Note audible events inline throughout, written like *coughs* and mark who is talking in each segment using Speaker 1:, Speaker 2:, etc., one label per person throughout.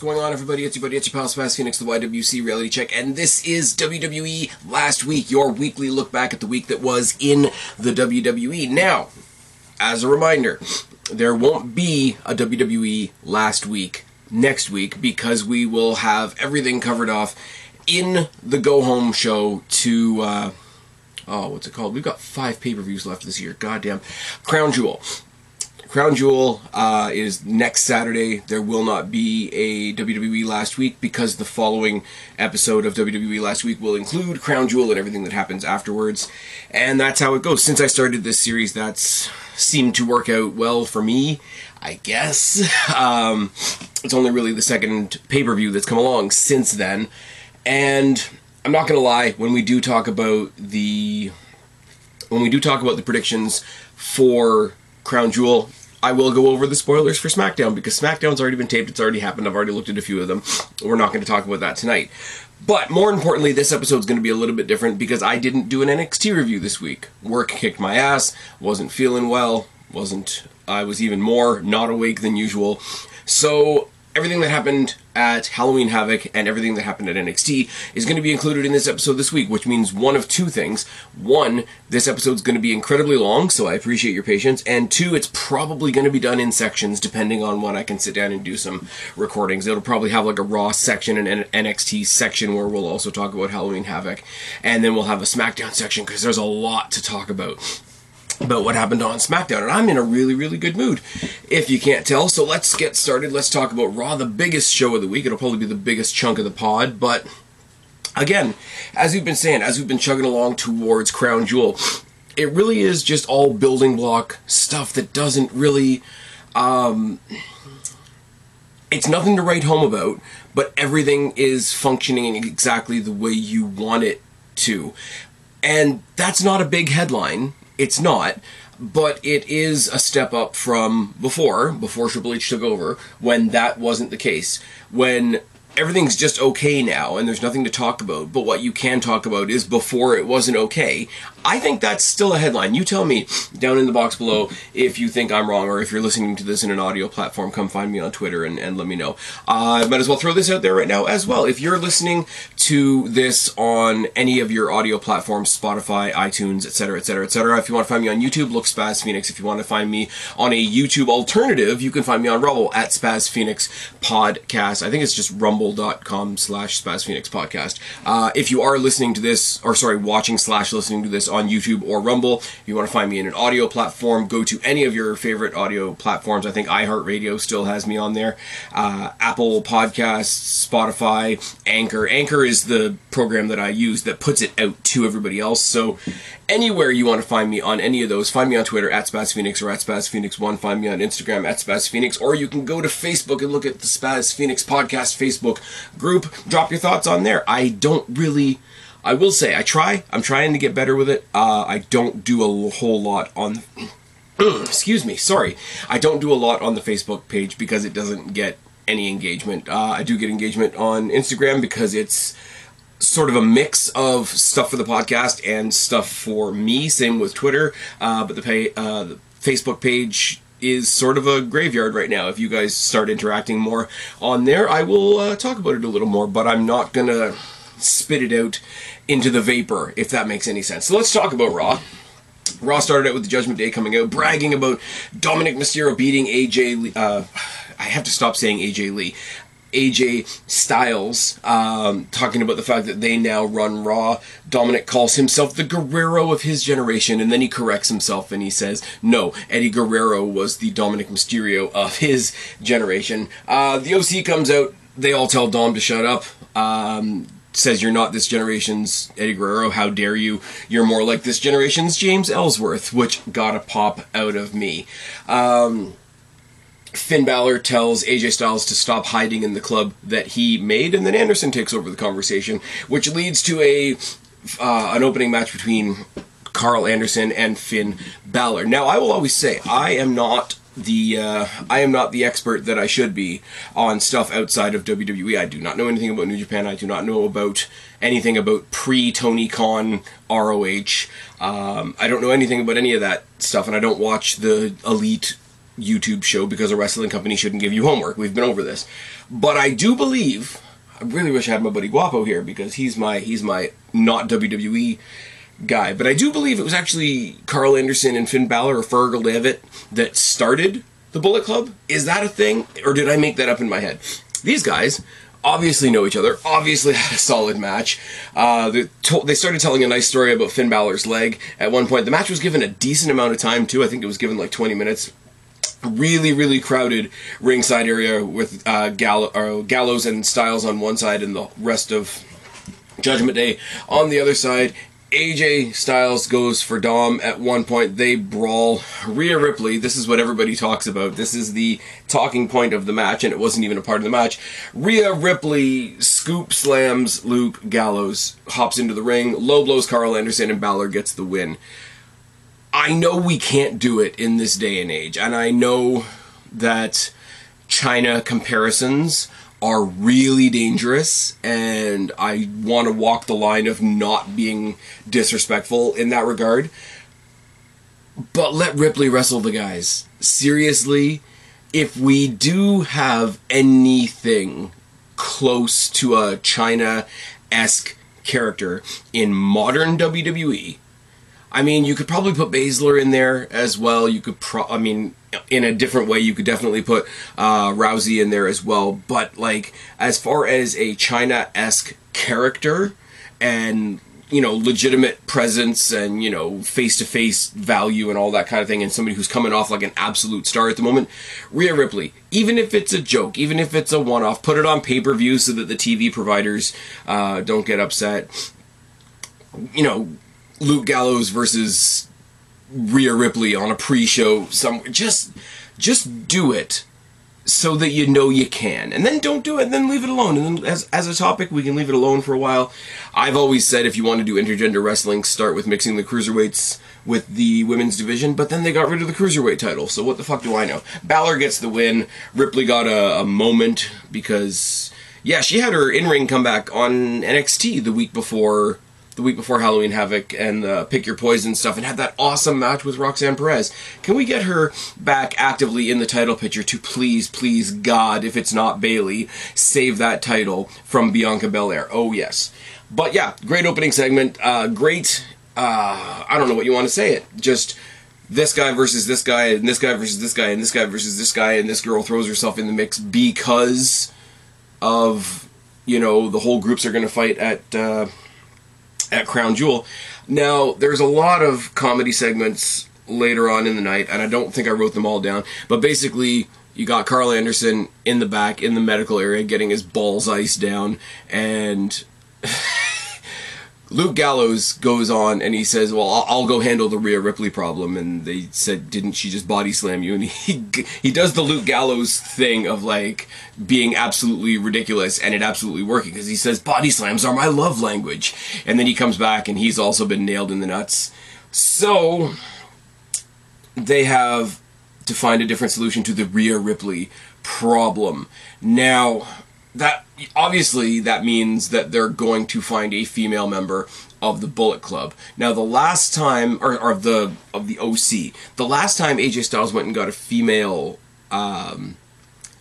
Speaker 1: What's going on, everybody? It's your buddy, it's your pal, Spaz Phoenix, the YWC Reality Check, and this is WWE Last Week, your weekly look back at the week that was in the WWE. Now, as a reminder, there won't be a WWE Last Week next week because we will have everything covered off in the go home show to. Uh, oh, what's it called? We've got five pay per views left this year. Goddamn. Crown Jewel. Crown Jewel uh, is next Saturday. There will not be a WWE Last Week because the following episode of WWE Last Week will include Crown Jewel and everything that happens afterwards. And that's how it goes. Since I started this series, that's seemed to work out well for me, I guess. *laughs* Um, it's only really the second pay per view that's come along since then. And I'm not going to lie, when we do talk about the. When we do talk about the predictions for Crown Jewel, I will go over the spoilers for SmackDown because SmackDown's already been taped, it's already happened, I've already looked at a few of them. We're not going to talk about that tonight. But more importantly, this episode's going to be a little bit different because I didn't do an NXT review this week. Work kicked my ass, wasn't feeling well, wasn't I was even more not awake than usual. So everything that happened at Halloween Havoc and everything that happened at NXT is going to be included in this episode this week, which means one of two things. One, this episode's going to be incredibly long, so I appreciate your patience. And two, it's probably going to be done in sections depending on when I can sit down and do some recordings. It'll probably have like a Raw section and an NXT section where we'll also talk about Halloween Havoc. And then we'll have a SmackDown section because there's a lot to talk about about what happened on SmackDown, and I'm in a really, really good mood, if you can't tell. So let's get started. Let's talk about Raw, the biggest show of the week. It'll probably be the biggest chunk of the pod, but again, as we've been saying, as we've been chugging along towards Crown Jewel, it really is just all building block stuff that doesn't really. Um, it's nothing to write home about, but everything is functioning exactly the way you want it to. And that's not a big headline it's not, but it is a step up from before, before Triple H took over, when that wasn't the case. When everything's just okay now and there's nothing to talk about, but what you can talk about is before it wasn't okay. I think that's still a headline. You tell me down in the box below if you think I'm wrong or if you're listening to this in an audio platform, come find me on Twitter and, and let me know. Uh, I might as well throw this out there right now as well. If you're listening to this on any of your audio platforms, Spotify, iTunes, etc., etc., etc., if you want to find me on YouTube, look Spaz Phoenix. If you want to find me on a YouTube alternative, you can find me on Rumble at Spaz Phoenix Podcast. I think it's just rumble.com slash Spaz Phoenix podcast. Uh, if you are listening to this, or sorry, watching slash listening to this on YouTube or Rumble, if you want to find me in an audio platform, go to any of your favorite audio platforms. I think iHeartRadio still has me on there. Uh, Apple Podcasts, Spotify, Anchor. Anchor is the program that I use that puts it out to everybody else. So anywhere you want to find me on any of those, find me on Twitter at Spaz Phoenix or at Spaz Phoenix One. Find me on Instagram at Spaz Phoenix, or you can go to Facebook and look at the Spaz Phoenix podcast Facebook group. Drop your thoughts on there. I don't really. I will say I try. I'm trying to get better with it. Uh, I don't do a whole lot on. *clears throat* excuse me. Sorry, I don't do a lot on the Facebook page because it doesn't get any engagement. Uh, I do get engagement on Instagram because it's sort of a mix of stuff for the podcast and stuff for me. Same with Twitter, uh, but the, pay, uh, the Facebook page is sort of a graveyard right now. If you guys start interacting more on there, I will uh, talk about it a little more, but I'm not gonna spit it out into the vapor, if that makes any sense. So let's talk about Raw. Raw started out with the Judgment Day coming out, bragging about Dominic Mysterio beating AJ. Uh, I have to stop saying AJ Lee. AJ Styles um, talking about the fact that they now run Raw. Dominic calls himself the Guerrero of his generation, and then he corrects himself and he says, "No, Eddie Guerrero was the Dominic Mysterio of his generation." Uh, the OC comes out. They all tell Dom to shut up. Um, says you're not this generation's Eddie Guerrero. How dare you? You're more like this generation's James Ellsworth, which got a pop out of me. Um, Finn Balor tells AJ Styles to stop hiding in the club that he made, and then Anderson takes over the conversation, which leads to a uh, an opening match between Karl Anderson and Finn Balor. Now, I will always say I am not the uh, I am not the expert that I should be on stuff outside of WWE. I do not know anything about New Japan. I do not know about anything about pre Tony Khan ROH. Um, I don't know anything about any of that stuff, and I don't watch the Elite YouTube show because a wrestling company shouldn't give you homework. We've been over this. But I do believe I really wish I had my buddy Guapo here because he's my he's my not WWE guy. But I do believe it was actually Karl Anderson and Finn Balor or Fergal Devitt that started the Bullet Club. Is that a thing, or did I make that up in my head? These guys obviously know each other. Obviously *laughs* had a solid match. Uh, they, to- they started telling a nice story about Finn Balor's leg at one point. The match was given a decent amount of time too. I think it was given like 20 minutes really really crowded ringside area with uh, Gall- gallows and styles on one side and the rest of judgment day on the other side AJ Styles goes for Dom at one point. They brawl. Rhea Ripley, this is what everybody talks about. This is the talking point of the match, and it wasn't even a part of the match. Rhea Ripley scoop slams Luke Gallows, hops into the ring, low blows Karl Anderson, and Balor gets the win. I know we can't do it in this day and age, and I know that Chyna comparisons are really dangerous and I want to walk the line of not being disrespectful in that regard. But let Ripley wrestle the guys. Seriously, if we do have anything close to a Chyna esque character in modern WWE, I mean, you could probably put Baszler in there as well. You could, pro- I mean, in a different way, you could definitely put uh, Rousey in there as well. But like, as far as a Chyna esque character and you know legitimate presence and you know face to face value and all that kind of thing, and somebody who's coming off like an absolute star at the moment, Rhea Ripley. Even if it's a joke, even if it's a one off, put it on pay per view so that the TV providers uh, don't get upset. You know, Luke Gallows versus Rhea Ripley on a pre-show somewhere. Just, just do it so that you know you can, and then don't do it, and then leave it alone. And then, as as a topic, we can leave it alone for a while. I've always said if you want to do intergender wrestling, start with mixing the cruiserweights with the women's division, but then they got rid of the cruiserweight title. So what the fuck do I know? Balor gets the win. Ripley got a, a moment because yeah, she had her in-ring comeback on NXT the week before the week before Halloween Havoc and the Pick Your Poison stuff and had that awesome match with Roxanne Perez. Can we get her back actively in the title picture to please, please, God, if it's not Bayley, save that title from Bianca Belair? Oh, yes. But yeah, great opening segment. Uh, great, uh, I don't know what you want to say it. Just this guy versus this guy, and this guy versus this guy, and this guy versus this guy, and this girl throws herself in the mix because of, you know, the whole groups are going to fight at. Uh, at Crown Jewel. Now, there's a lot of comedy segments later on in the night, and I don't think I wrote them all down, but basically, you got Karl Anderson in the back in the medical area getting his balls iced down, and *laughs* Luke Gallows goes on and he says, "Well, I'll, I'll, go handle the Rhea Ripley problem." And they said, "Didn't she just body slam you?" And he *laughs* he does the Luke Gallows thing of like being absolutely ridiculous and it absolutely working because he says, "Body slams are my love language," and then he comes back and he's also been nailed in the nuts. So they have to find a different solution to the Rhea Ripley problem. Now that obviously that means that they're going to find a female member of the Bullet Club. Now, the last time, or, or the of the OC, the last time AJ Styles went and got a female um,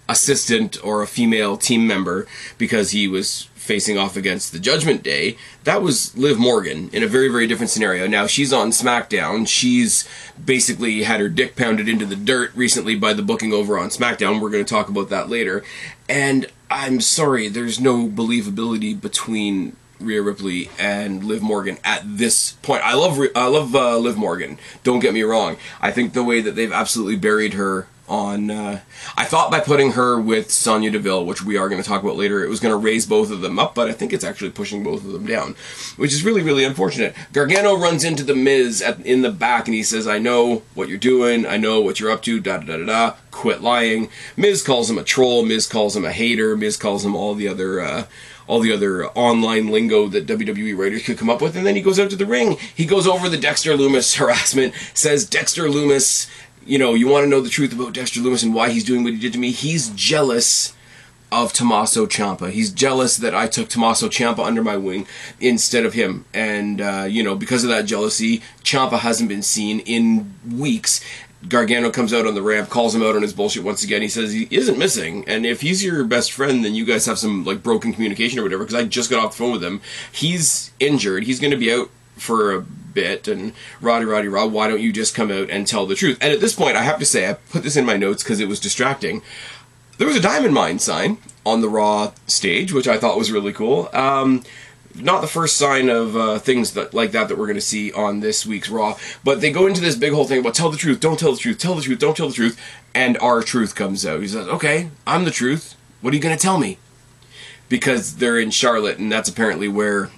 Speaker 1: assistant or a female team member because he was facing off against the Judgment Day, that was Liv Morgan in a very, very different scenario. Now she's on SmackDown. She's basically had her dick pounded into the dirt recently by the booking over on SmackDown. We're going to talk about that later. And I'm sorry, there's no believability between Rhea Ripley and Liv Morgan at this point. I love I love uh, Liv Morgan. Don't get me wrong. I think the way that they've absolutely buried her on. Uh, I thought by putting her with Sonya Deville, which we are going to talk about later, it was going to raise both of them up, but I think it's actually pushing both of them down, which is really, really unfortunate. Gargano runs into the Miz at, in the back and he says, I know what you're doing, I know what you're up to, da da da da, quit lying. Miz calls him a troll, Miz calls him a hater, Miz calls him all the other. Uh, all the other online lingo that WWE writers could come up with, and then he goes out to the ring. He goes over the Dexter Lumis harassment, says Dexter Lumis you know, you want to know the truth about Dexter Lumis and why he's doing what he did to me, he's jealous of Tommaso Ciampa. He's jealous that I took Tommaso Ciampa under my wing instead of him. And, uh, you know, because of that jealousy, Ciampa hasn't been seen in weeks. Gargano comes out on the ramp, calls him out on his bullshit once again. He says he isn't missing, and if he's your best friend, then you guys have some like broken communication or whatever. Because I just got off the phone with him. He's injured. He's going to be out for a bit. And Roddy, Roddy, Rod, why don't you just come out and tell the truth? And at this point, I have to say, I put this in my notes because it was distracting. There was a diamond mine sign on the Raw stage, which I thought was really cool. Um, not the first sign of uh, things that like that that we're going to see on this week's Raw. But they go into this big whole thing about tell the truth, don't tell the truth, tell the truth, don't tell the truth, and R-Truth comes out. He says, "Okay, I'm the truth. What are you going to tell me?" Because they're in Charlotte, and that's apparently where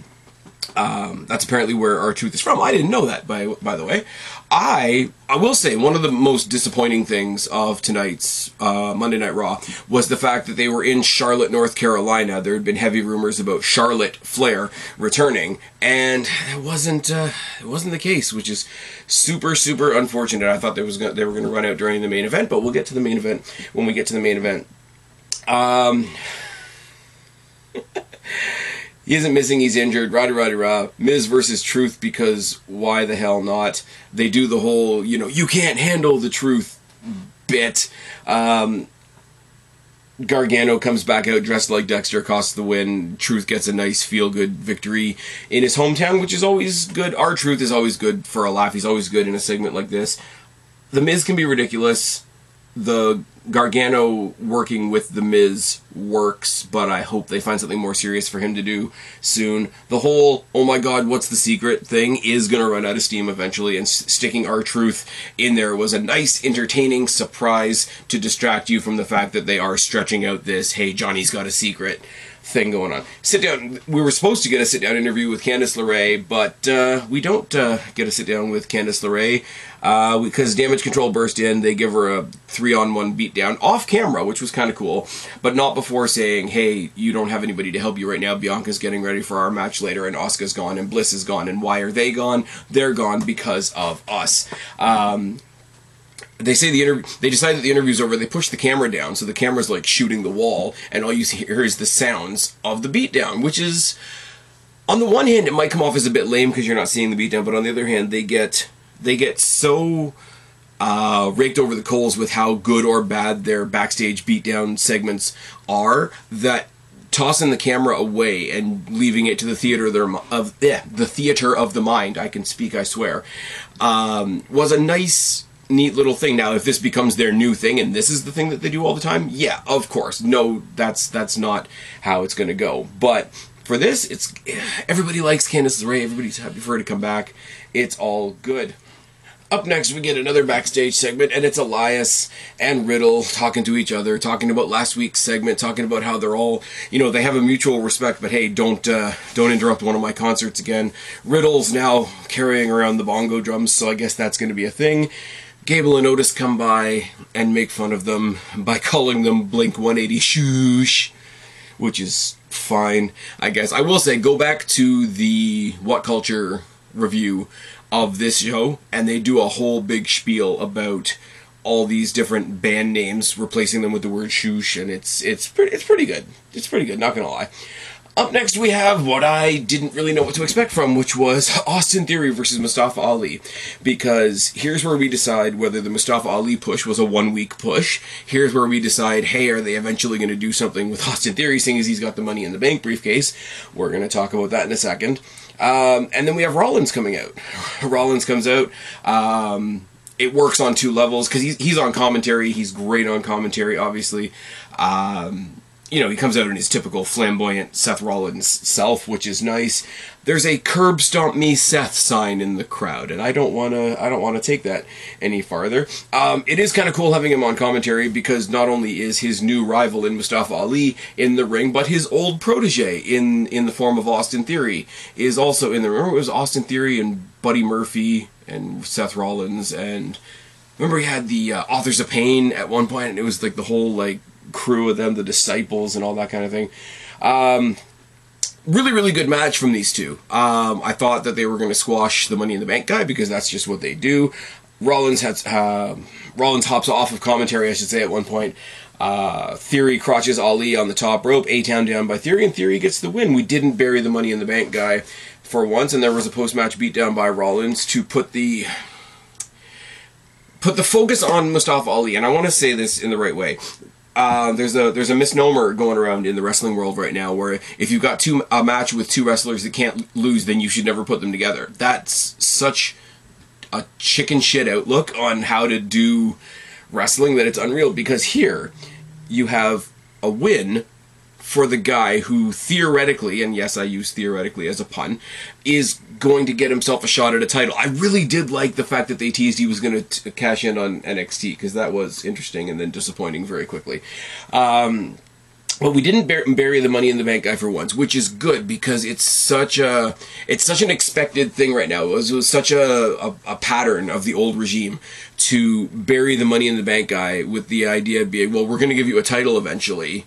Speaker 1: um, that's apparently where R-Truth is from. I didn't know that, by by the way. I I will say one of the most disappointing things of tonight's uh, Monday Night Raw was the fact that they were in Charlotte, North Carolina. There had been heavy rumors about Charlotte Flair returning, and it wasn't uh, it wasn't the case, which is super super unfortunate. I thought they was gonna, they were going to run out during the main event, but we'll get to the main event when we get to the main event. Um. *laughs* He isn't missing, he's injured. Roddy Roddy Rah. Miz versus Truth because why the hell not? They do the whole, you know, you can't handle the truth bit. Um, Gargano comes back out dressed like Dexter, costs the win. Truth gets a nice feel good victory in his hometown, which is always good. R-Truth is always good for a laugh. He's always good in a segment like this. The Miz can be ridiculous. The Gargano working with The Miz works, but I hope they find something more serious for him to do soon. The whole, oh my god, what's the secret thing is going to run out of steam eventually, and s- sticking R-Truth in there was a nice, entertaining surprise to distract you from the fact that they are stretching out this, hey, Johnny's got a secret thing going on. Sit down. We were supposed to get a sit down interview with Candice LeRae, but uh, we don't uh, get a sit down with Candice LeRae uh, because Damage Control burst in. They give her a three on one beatdown off camera, which was kind of cool, but not before saying, "Hey, you don't have anybody to help you right now. Bianca's getting ready for our match later, and Asuka's gone, and Bliss is gone. And why are they gone? They're gone because of us." Um, they say the interview they decide that the interview's over they push the camera down so the camera's like shooting the wall and all you hear is the sounds of the beatdown which is on the one hand it might come off as a bit lame because you're not seeing the beatdown but on the other hand they get they get so uh, raked over the coals with how good or bad their backstage beatdown segments are that tossing the camera away and leaving it to the theater of, their, of eh, the theater of the mind I can speak I swear um, was a nice neat little thing. Now, if this becomes their new thing and this is the thing that they do all the time, yeah, of course. No, that's that's not how it's going to go. But for this, it's everybody likes Candice LeRae. Everybody's happy for her to come back. It's all good. Up next, we get another backstage segment, and it's Elias and Riddle talking to each other, talking about last week's segment, talking about how they're all, you know, they have a mutual respect. But hey, don't uh, don't interrupt one of my concerts again. Riddle's now carrying around the bongo drums, so I guess that's going to be a thing. Gable and Otis come by and make fun of them by *laughs* calling them Blink 180 shoosh, which is fine, I guess. I will say, go back to the What Culture review of this show, and they do a whole big spiel about all these different band names, replacing them with the word shoosh, and it's it's pretty it's pretty good. It's pretty good, not gonna lie. Up next, we have what I didn't really know what to expect from, which was *laughs* Austin Theory versus Mustafa Ali. Because here's where we decide whether the Mustafa Ali push was a one week push. Here's where we decide, hey, are they eventually going to do something with *laughs* Austin Theory, seeing as he's got the money in the bank briefcase? We're going to talk about that in a second. Um, and then we have Rollins coming out. *laughs* Rollins comes out. Um, it works on two levels because he's, he's on commentary. He's great on commentary, obviously. Um, you know, he comes out in his typical flamboyant Seth Rollins self, which is nice. There's a curb stomp me Seth sign in the crowd, and I don't want to I don't want to take that any farther. Um, it is kind of cool having him on commentary because not only is his new rival in Mustafa Ali in the ring, but his old protege in in the form of Austin Theory is also in the ring. Remember, it was Austin Theory and Buddy Murphy and Seth Rollins and remember he had the uh, authors of pain at one point and it was like the whole like crew of them the disciples and all that kind of thing. Um, really really good match from these two. Um, i thought that they were going to squash the money in the bank guy because that's just what they do. Rollins has uh, rollins hops off of commentary i should say at one point. Uh, Theory crotches Ali on the top rope, A Town down by Theory, and Theory gets the win. We didn't bury the money in the bank guy for once, and there was a post match beatdown by Rollins to put the put the focus on Mustafa Ali, and I want to say this in the right way. Uh, there's a there's a misnomer going around in the wrestling world right now where if you've got two a match with two wrestlers that can't lose, then you should never put them together. That's such a chicken shit outlook on how to do wrestling that it's unreal. Because here you have a win for the guy who theoretically, and yes, I use theoretically as a pun, is going to get himself a shot at a title. I really did like the fact that they teased he was going to cash in on NXT because that was interesting and then disappointing very quickly. Um, but we didn't bury the money in the bank guy for once, which is good because it's such a it's such an expected thing right now. It was, it was such a, a, a pattern of the old regime to bury the money in the bank guy with the idea of being, well, we're going to give you a title eventually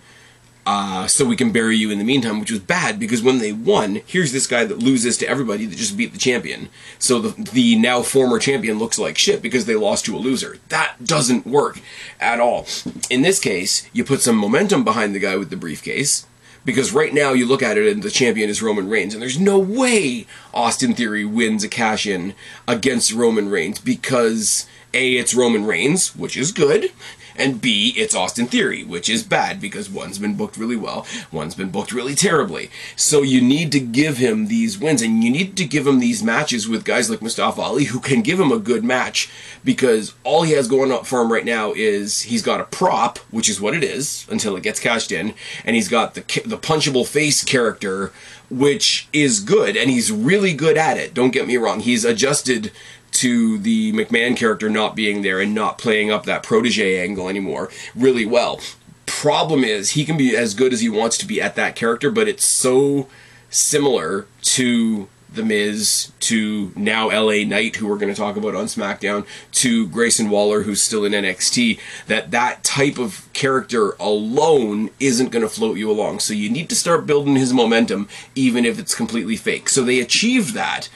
Speaker 1: uh, so we can bury you in the meantime, which was bad because when they won, here's this guy that loses to everybody that just beat the champion. So the, the now former champion looks like shit because they lost to a loser. That doesn't work at all. In this case, you put some momentum behind the guy with the briefcase. Because right now you look at it and the champion is Roman Reigns, and there's no way Austin Theory wins a cash in against Roman Reigns because A, it's Roman Reigns, which is good, and B, it's Austin Theory, which is bad because one's been booked really well, one's been booked really terribly. So you need to give him these wins, and you need to give him these matches with guys like Mustafa Ali who can give him a good match because all he has going up for him right now is he's got a prop, which is what it is until it gets cashed in, and he's got the the punchable face character, which is good, and he's really good at it. Don't get me wrong; he's adjusted to the McMahon character not being there and not playing up that protege angle anymore really well. Problem is, he can be as good as he wants to be at that character, but it's so similar to the Miz to now LA Knight, who we're going to talk about on SmackDown, to Grayson Waller, who's still in NXT, that that type of character alone isn't going to float you along. So you need to start building his momentum, even if it's completely fake. So they achieved that.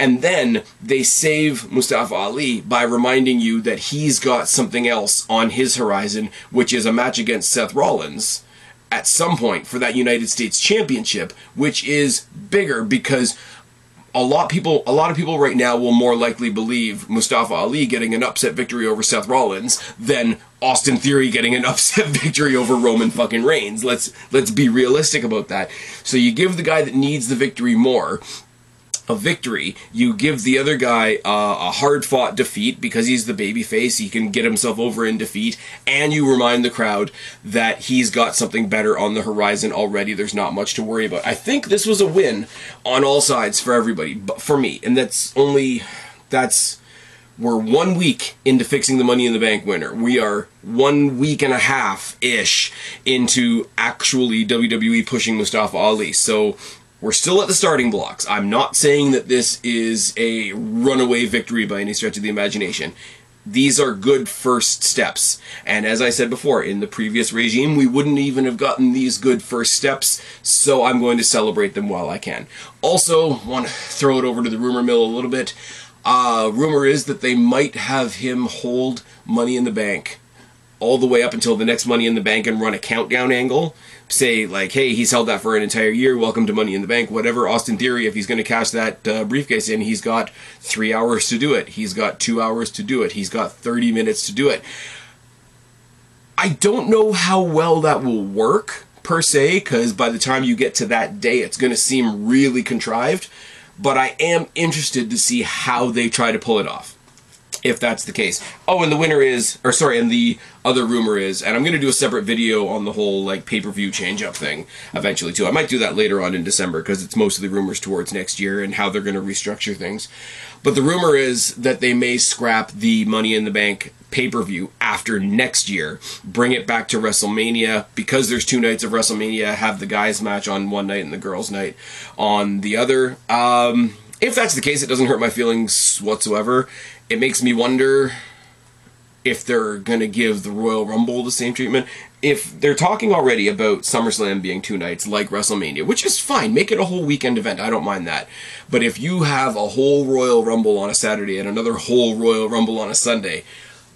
Speaker 1: And then they save Mustafa Ali by reminding you that he's got something else on his horizon, which is a match against Seth Rollins at some point for that United States Championship, which is bigger because a lot people a lot of people right now will more likely believe Mustafa Ali getting an upset victory over Seth Rollins than Austin Theory getting an *laughs* upset victory over Roman fucking Reigns. Let's let's be realistic about that. So you give the guy that needs the victory more a victory. You give the other guy uh, a hard fought defeat because he's the baby face. He can get himself over in defeat. And you remind the crowd that he's got something better on the horizon already. There's not much to worry about. I think this was a win on all sides for everybody, but for me. And that's only, that's, we're one week into fixing the Money in the Bank winner. We are one week and a half ish into actually WWE pushing Mustafa Ali. So we're still at the starting blocks. I'm not saying that this is a runaway victory by any stretch of the imagination. These are good first steps. And as I said before, in the previous regime, we wouldn't even have gotten these good first steps, so I'm going to celebrate them while I can. Also, want to throw it over to the rumor mill a little bit. Uh, rumor is that they might have him hold Money in the Bank all the way up until the next Money in the Bank and run a countdown angle say like, hey, he's held that for an entire year. Welcome to Money in the Bank. Whatever Austin Theory, if he's going to cash that uh, briefcase in, he's got three hours to do it. He's got two hours to do it. He's got thirty minutes to do it. I don't know how well that will work per se, because by the time you get to that day, it's going to seem really contrived. But I am interested to see how they try to pull it off if that's the case. Oh, and the winner is, or sorry, and the other rumor is, and I'm going to do a separate video on the whole like pay per view change up thing eventually too. I might do that later on in December because it's mostly rumors towards next year and how they're going to restructure things. But the rumor is that they may scrap the Money in the Bank pay per view after next year, bring it back to WrestleMania because there's two nights of WrestleMania. Have the guys match on one night and the girls night on the other. Um, if that's the case, it doesn't hurt my feelings whatsoever it makes me wonder if they're going to give the Royal Rumble the same treatment. If they're talking already about SummerSlam being two nights like WrestleMania, which is fine, make it a whole weekend event. I don't mind that. But if you have a whole Royal Rumble on a Saturday and another whole Royal Rumble on a Sunday,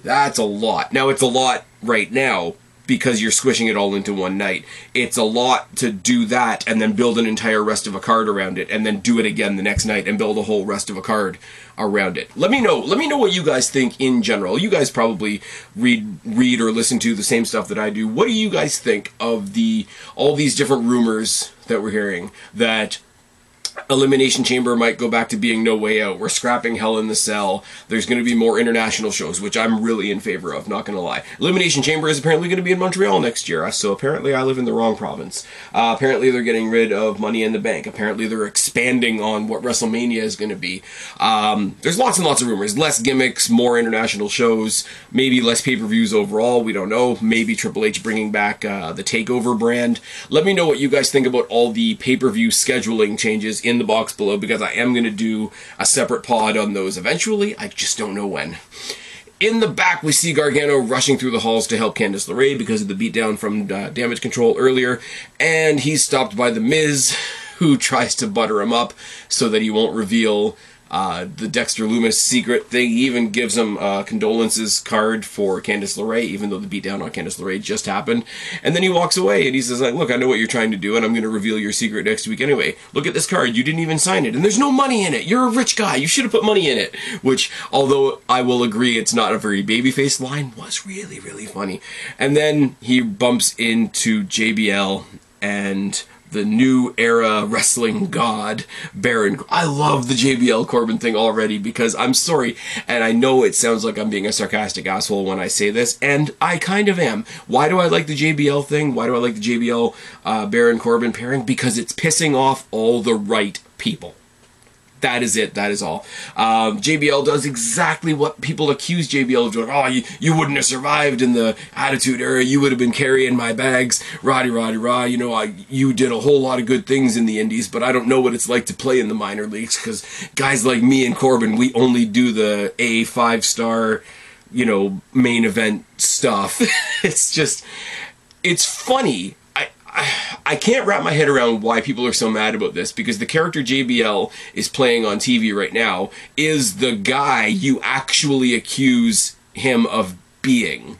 Speaker 1: that's a lot. Now, it's a lot right now because you're squishing it all into one night. It's a lot to do that and then build an entire rest of a card around it and then do it again the next night and build a whole rest of a card around it. Let me know. Let me know what you guys think in general. You guys probably read read or listen to the same stuff that I do. What do you guys think of the all these different rumors that we're hearing that Elimination Chamber might go back to being No Way Out. We're scrapping Hell in the Cell. There's going to be more international shows, which I'm really in favor of, not going to lie. Elimination Chamber is apparently going to be in Montreal next year, so apparently I live in the wrong province. Uh, apparently they're getting rid of Money in the Bank. Apparently they're expanding on what WrestleMania is going to be. Um, there's lots and lots of rumors. Less gimmicks, more international shows, maybe less pay per views overall. We don't know. Maybe Triple H bringing back uh, the TakeOver brand. Let me know what you guys think about all the pay per view scheduling changes in the box below because I am going to do a separate pod on those eventually. I just don't know when. In the back, we see Gargano rushing through the halls to help Candice LeRae because of the beatdown from uh, Damage Control earlier, and he's stopped by The Miz, who *laughs* tries to butter him up so that he won't reveal uh, the Dexter Lumis secret thing he even gives him a condolences card for Candice LeRae, even though the beatdown on Candice LeRae just happened. And then he walks away and he says, like, "Look, I know what you're trying to do, and I'm going to reveal your secret next week anyway. Look at this card. You didn't even sign it, and there's no money in it. You're a rich guy. You should have put money in it." Which, although I will agree, it's not a very babyface line, was really really funny. And then he bumps into JBL and the new era wrestling god, Baron. I love the JBL Corbin thing already because I'm sorry, and I know it sounds like I'm being a sarcastic asshole when I say this, and I kind of am. Why do I like the JBL thing? Why do I like the JBL uh, Baron Corbin pairing? Because it's pissing off all the right people. That is it. That is all. Um, JBL does exactly what people accuse JBL of doing. Oh, you, you wouldn't have survived in the Attitude Era. You would have been carrying my bags. Roddy, Roddy, Rah. You know, I, you did a whole lot of good things in the Indies, but I don't know what it's like to play in the minor leagues because guys like me and Corbin, we only do the A five star, you know, main event stuff. *laughs* it's just, it's funny *sighs* I can't wrap my head around why people are so mad about this because the character JBL is playing on TV right now is the guy you actually accuse him of being.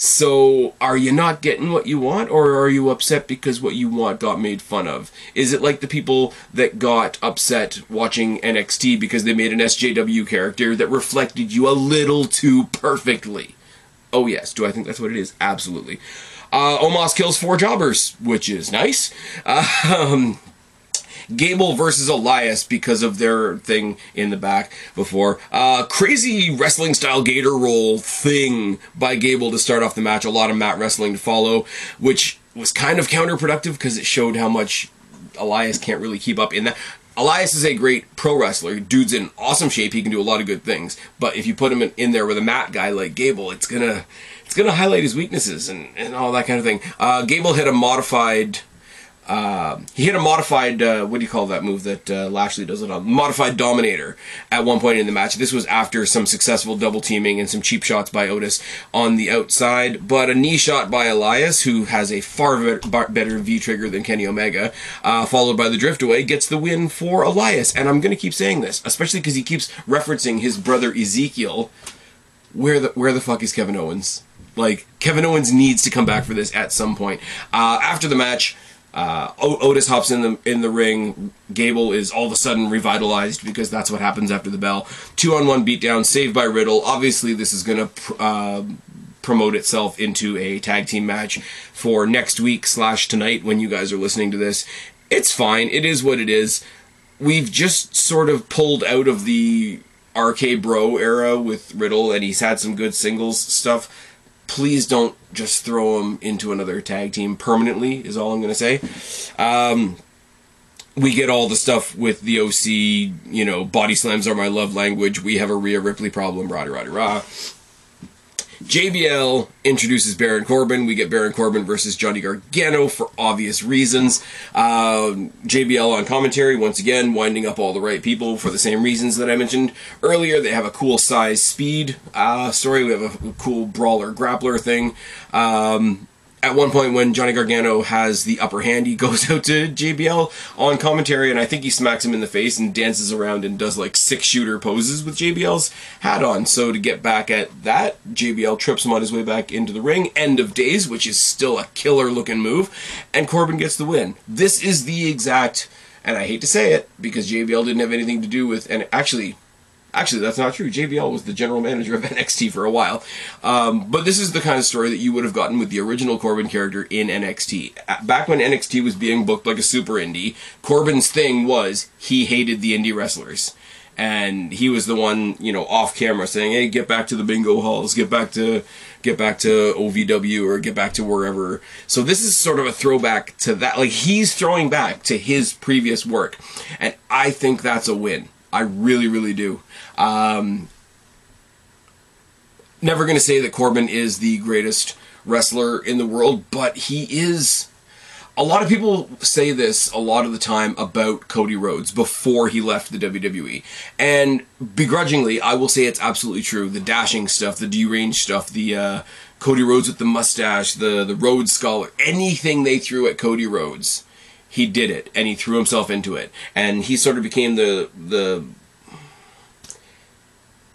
Speaker 1: So, are you not getting what you want, or are you upset because what you want got made fun of? Is it like the people that got upset watching NXT because they made an SJW character that reflected you a little too perfectly? Oh, yes. Do I think that's what it is? Absolutely. Uh, Omos kills four jobbers, which is nice. Um, Gable versus Elias because of their thing in the back before. Uh, crazy wrestling style gator roll thing by Gable to start off the match. A lot of mat wrestling to follow, which was kind of counterproductive because it showed how much Elias can't really keep up in that. Elias is a great pro wrestler. Dude's in awesome shape. He can do a lot of good things. But if you put him in, in there with a mat guy like Gable, it's gonna it's going to highlight his weaknesses and, and all that kind of thing. Uh, Gable hit a modified. Uh, he hit a modified. Uh, what do you call that move that uh, Lashley does it on? Modified Dominator at one point in the match. This was after some successful double teaming and some cheap shots by Otis on the outside, but a knee shot by Elias, who has a far better V trigger than Kenny Omega, uh, followed by the drift away, gets the win for Elias. And I'm going to keep saying this, especially because he keeps referencing his brother Ezekiel. Where the where the fuck is Kevin Owens? Like Kevin Owens needs to come back for this at some point. Uh, after the match, uh, Otis hops in the in the ring. Gable is all of a sudden revitalized because that's what happens after the bell. Two on one beatdown, saved by Riddle. Obviously, this is going to pr- uh, promote itself into a tag team match for next week slash tonight when you guys are listening to this. It's fine. It is what it is. We've just sort of pulled out of the RK Bro era with Riddle, and he's had some good singles stuff please don't just throw him into another tag team permanently is all i'm going to say. Um, we get all the stuff with the oc you know body slams are my love language. We have a Rhea Ripley problem rah rah rah JBL introduces Baron Corbin. We get Baron Corbin versus Johnny Gargano for obvious reasons. Uh, JBL on commentary, once again, winding up all the right people for the same reasons that I mentioned earlier. They have a cool size speed uh, story. We have a cool brawler grappler thing. Um, at one point when Johnny Gargano has the upper hand, he *laughs* goes out to JBL on commentary, and I think he smacks him in the face and dances around and does like six shooter poses with JBL's hat on. So to get back at that, JBL trips him on his way back into the ring. End of days, which is still a killer looking move, and Corbin gets the win. This is the exact, and I hate to say it because JBL didn't have anything to do with, and actually Actually, that's not true. JBL was the general manager of *laughs* NXT for a while. Um, but this is the kind of story that you would have gotten with the original Corbin character in NXT. Back when NXT was being booked like a super indie, Corbin's thing was he hated the indie wrestlers. And he was the one, you know, off camera saying, "Hey, get back to the bingo halls, get back to, get back to OVW, or get back to wherever." So this is sort of a throwback to that. Like he's throwing back to his previous work, and I think that's a win. I really, really do. Um, never going to say that Corbin is the greatest wrestler in the world, but he is. A lot of people say this a lot of the time about Cody Rhodes before he left the WWE. And begrudgingly, I will say it's absolutely true. The dashing stuff, the deranged stuff, the uh, Cody Rhodes with the mustache, the, the Rhodes Scholar, anything they threw at Cody Rhodes, he did it and he threw himself into it. And he sort of became the the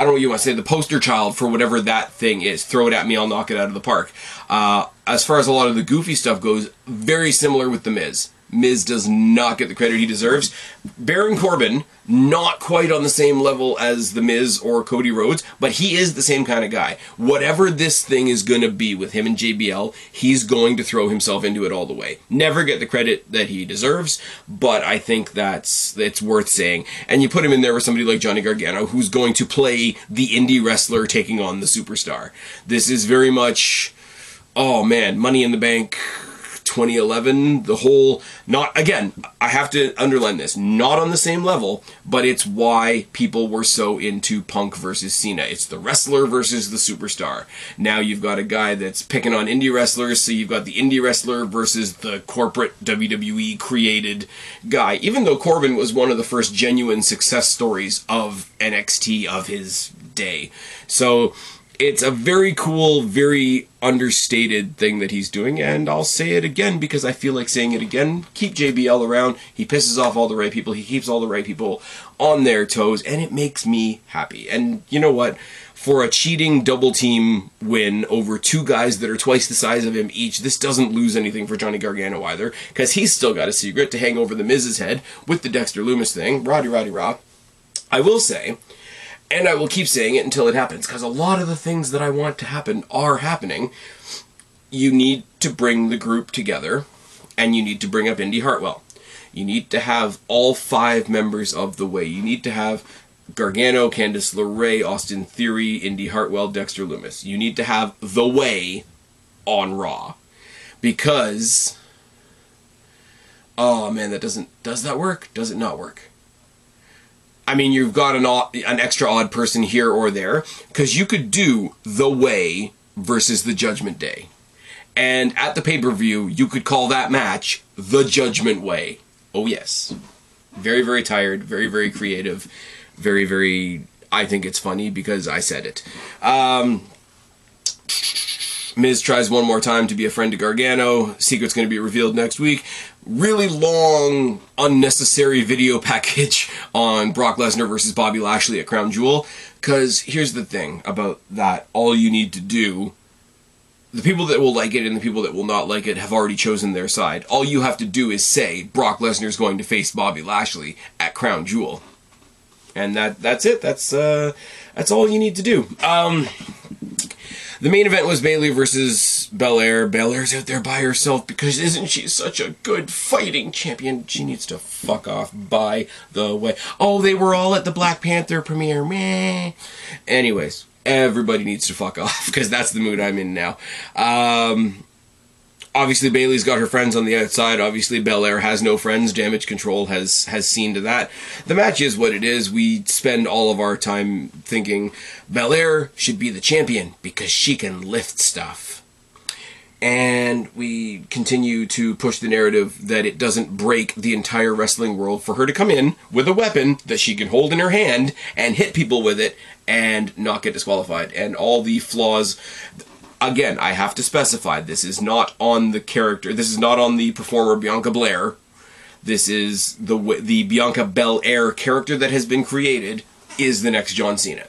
Speaker 1: I don't know what you want to say, the poster child for whatever that thing is. Throw it at me, I'll knock it out of the park. Uh, as far as a lot of the goofy stuff goes, very similar with The Miz. Miz does not get the credit he deserves. Baron Corbin, not quite on the same level as The Miz or Cody Rhodes, but he is the same kind of guy. Whatever this thing is going to be with him and JBL, he's going to throw himself into it all the way. Never get the credit that he deserves, but I think that's it's worth saying. And you put him in there with somebody like Johnny Gargano, who's going to play the indie wrestler taking on the superstar. This is very much, oh man, Money in the Bank 2011, the whole, not, again, I have to underline this, not on the same level, but it's why people were so into Punk versus Cena. It's the wrestler versus the superstar. Now you've got a guy that's picking on indie wrestlers, so you've got the indie wrestler versus the corporate WWE created guy. Even though Corbin was one of the first genuine success stories of NXT of his day. So, it's a very cool, very understated thing that he's doing, and I'll say it again because I feel like saying it again. Keep JBL around. He pisses off all the right people. He keeps all the right people on their toes, and it makes me happy. And you know what? For a cheating double team win over two guys that are twice the size of him each, this doesn't lose anything for Johnny Gargano either, because he's still got a secret to hang over the Miz's head with the Dexter Lumis thing. Roddy Roddy Raw. I will say and I will keep saying it until it happens because a lot of the things that I want to happen are happening. You need to bring the group together and you need to bring up Indi Hartwell. You need to have all five members of the way. You need to have Gargano, Candice LeRae, Austin Theory, Indi Hartwell, Dexter Lumis. You need to have the way on Raw because oh man, that doesn't does that work? Does it not work? I mean, you've got an odd, an extra odd person here or there because you could do the way versus the Judgment Day, and at the pay per view, you could call that match the Judgment Way. Oh yes, very very tired, very very creative, very very. I think it's funny because I said it. Um, Miz tries one more time to be a friend to Gargano. Secret's going to be revealed next week. Really long, unnecessary video package *laughs* on Brock Lesnar versus Bobby Lashley at Crown Jewel. Because here's the thing about that all you need to do the people that will like it and the people that will not like it have already chosen their side. All you have to do is say Brock Lesnar is going to face Bobby Lashley at Crown Jewel, and that that's it. That's uh, that's all you need to do. Um, the main event was Bayley versus Belair. Belair's out there by herself because isn't she such a good fighting champion? She needs to fuck off, by the way. Oh, they were all at the Black Panther premiere. Meh. Anyways, everybody needs to fuck *laughs* off because that's the mood I'm in now. Um, obviously Bayley's got her friends on the outside. Obviously Belair has no friends. Damage Control has has seen to that. The match is what it is. We spend all of our time thinking Belair should be the champion because she can lift stuff. And we continue to push the narrative that it doesn't break the entire wrestling world for her to come in with a weapon that she can hold in her hand and hit people with it and not get disqualified. And all the flaws again, I have to specify this is not on the character. This is not on the performer Bianca Belair This is the the Bianca Belair character that has been created is the next John Cena.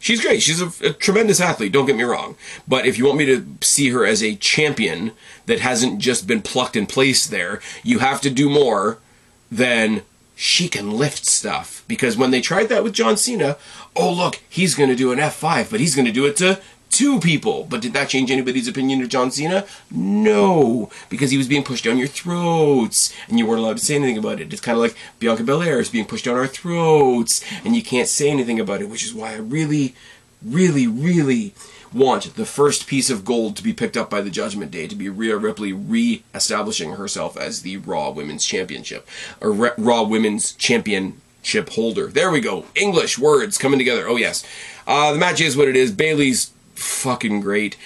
Speaker 1: She's great. She's a, a, tremendous athlete. Don't get me wrong. But if you want me to see her as a champion that hasn't just been plucked and placed there, you have to do more than she can lift stuff. Because when they tried that with John Cena, oh look, he's going to do an F5, but he's going to do it to two people. But did that change anybody's opinion of John Cena? No, because he was being pushed down your throats, and you weren't allowed to say anything about it. It's kind of like Bianca Belair is being pushed down our throats, and you can't say anything about it, which is why I really, really, really want the first piece of gold to be picked up by the Judgment Day to be Rhea Ripley re-establishing herself as the Raw Women's Championship or Raw Women's Championship holder. There we go. English words coming together. Oh yes. Uh, the match is what it is. Bayley's fucking great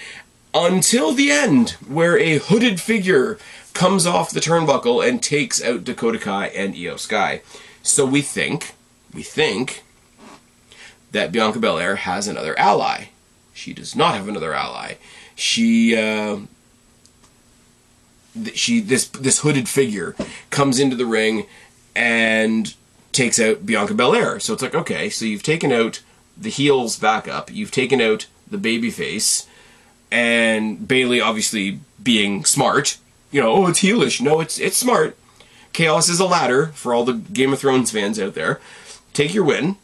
Speaker 1: until the end, where a hooded figure comes off the turnbuckle and takes out Dakota Kai and Iyo Sky. So we think, we think that Bianca Belair has another ally. She does not have another ally. She, uh, she, this this hooded figure comes into the ring and takes out Bianca Belair. So it's like, okay, so you've taken out the heels backup, you've taken out the babyface, and Bayley obviously being smart. You know, oh, it's heelish. No, it's it's smart. Chaos is a ladder for all the Game of Thrones fans out there. Take your win.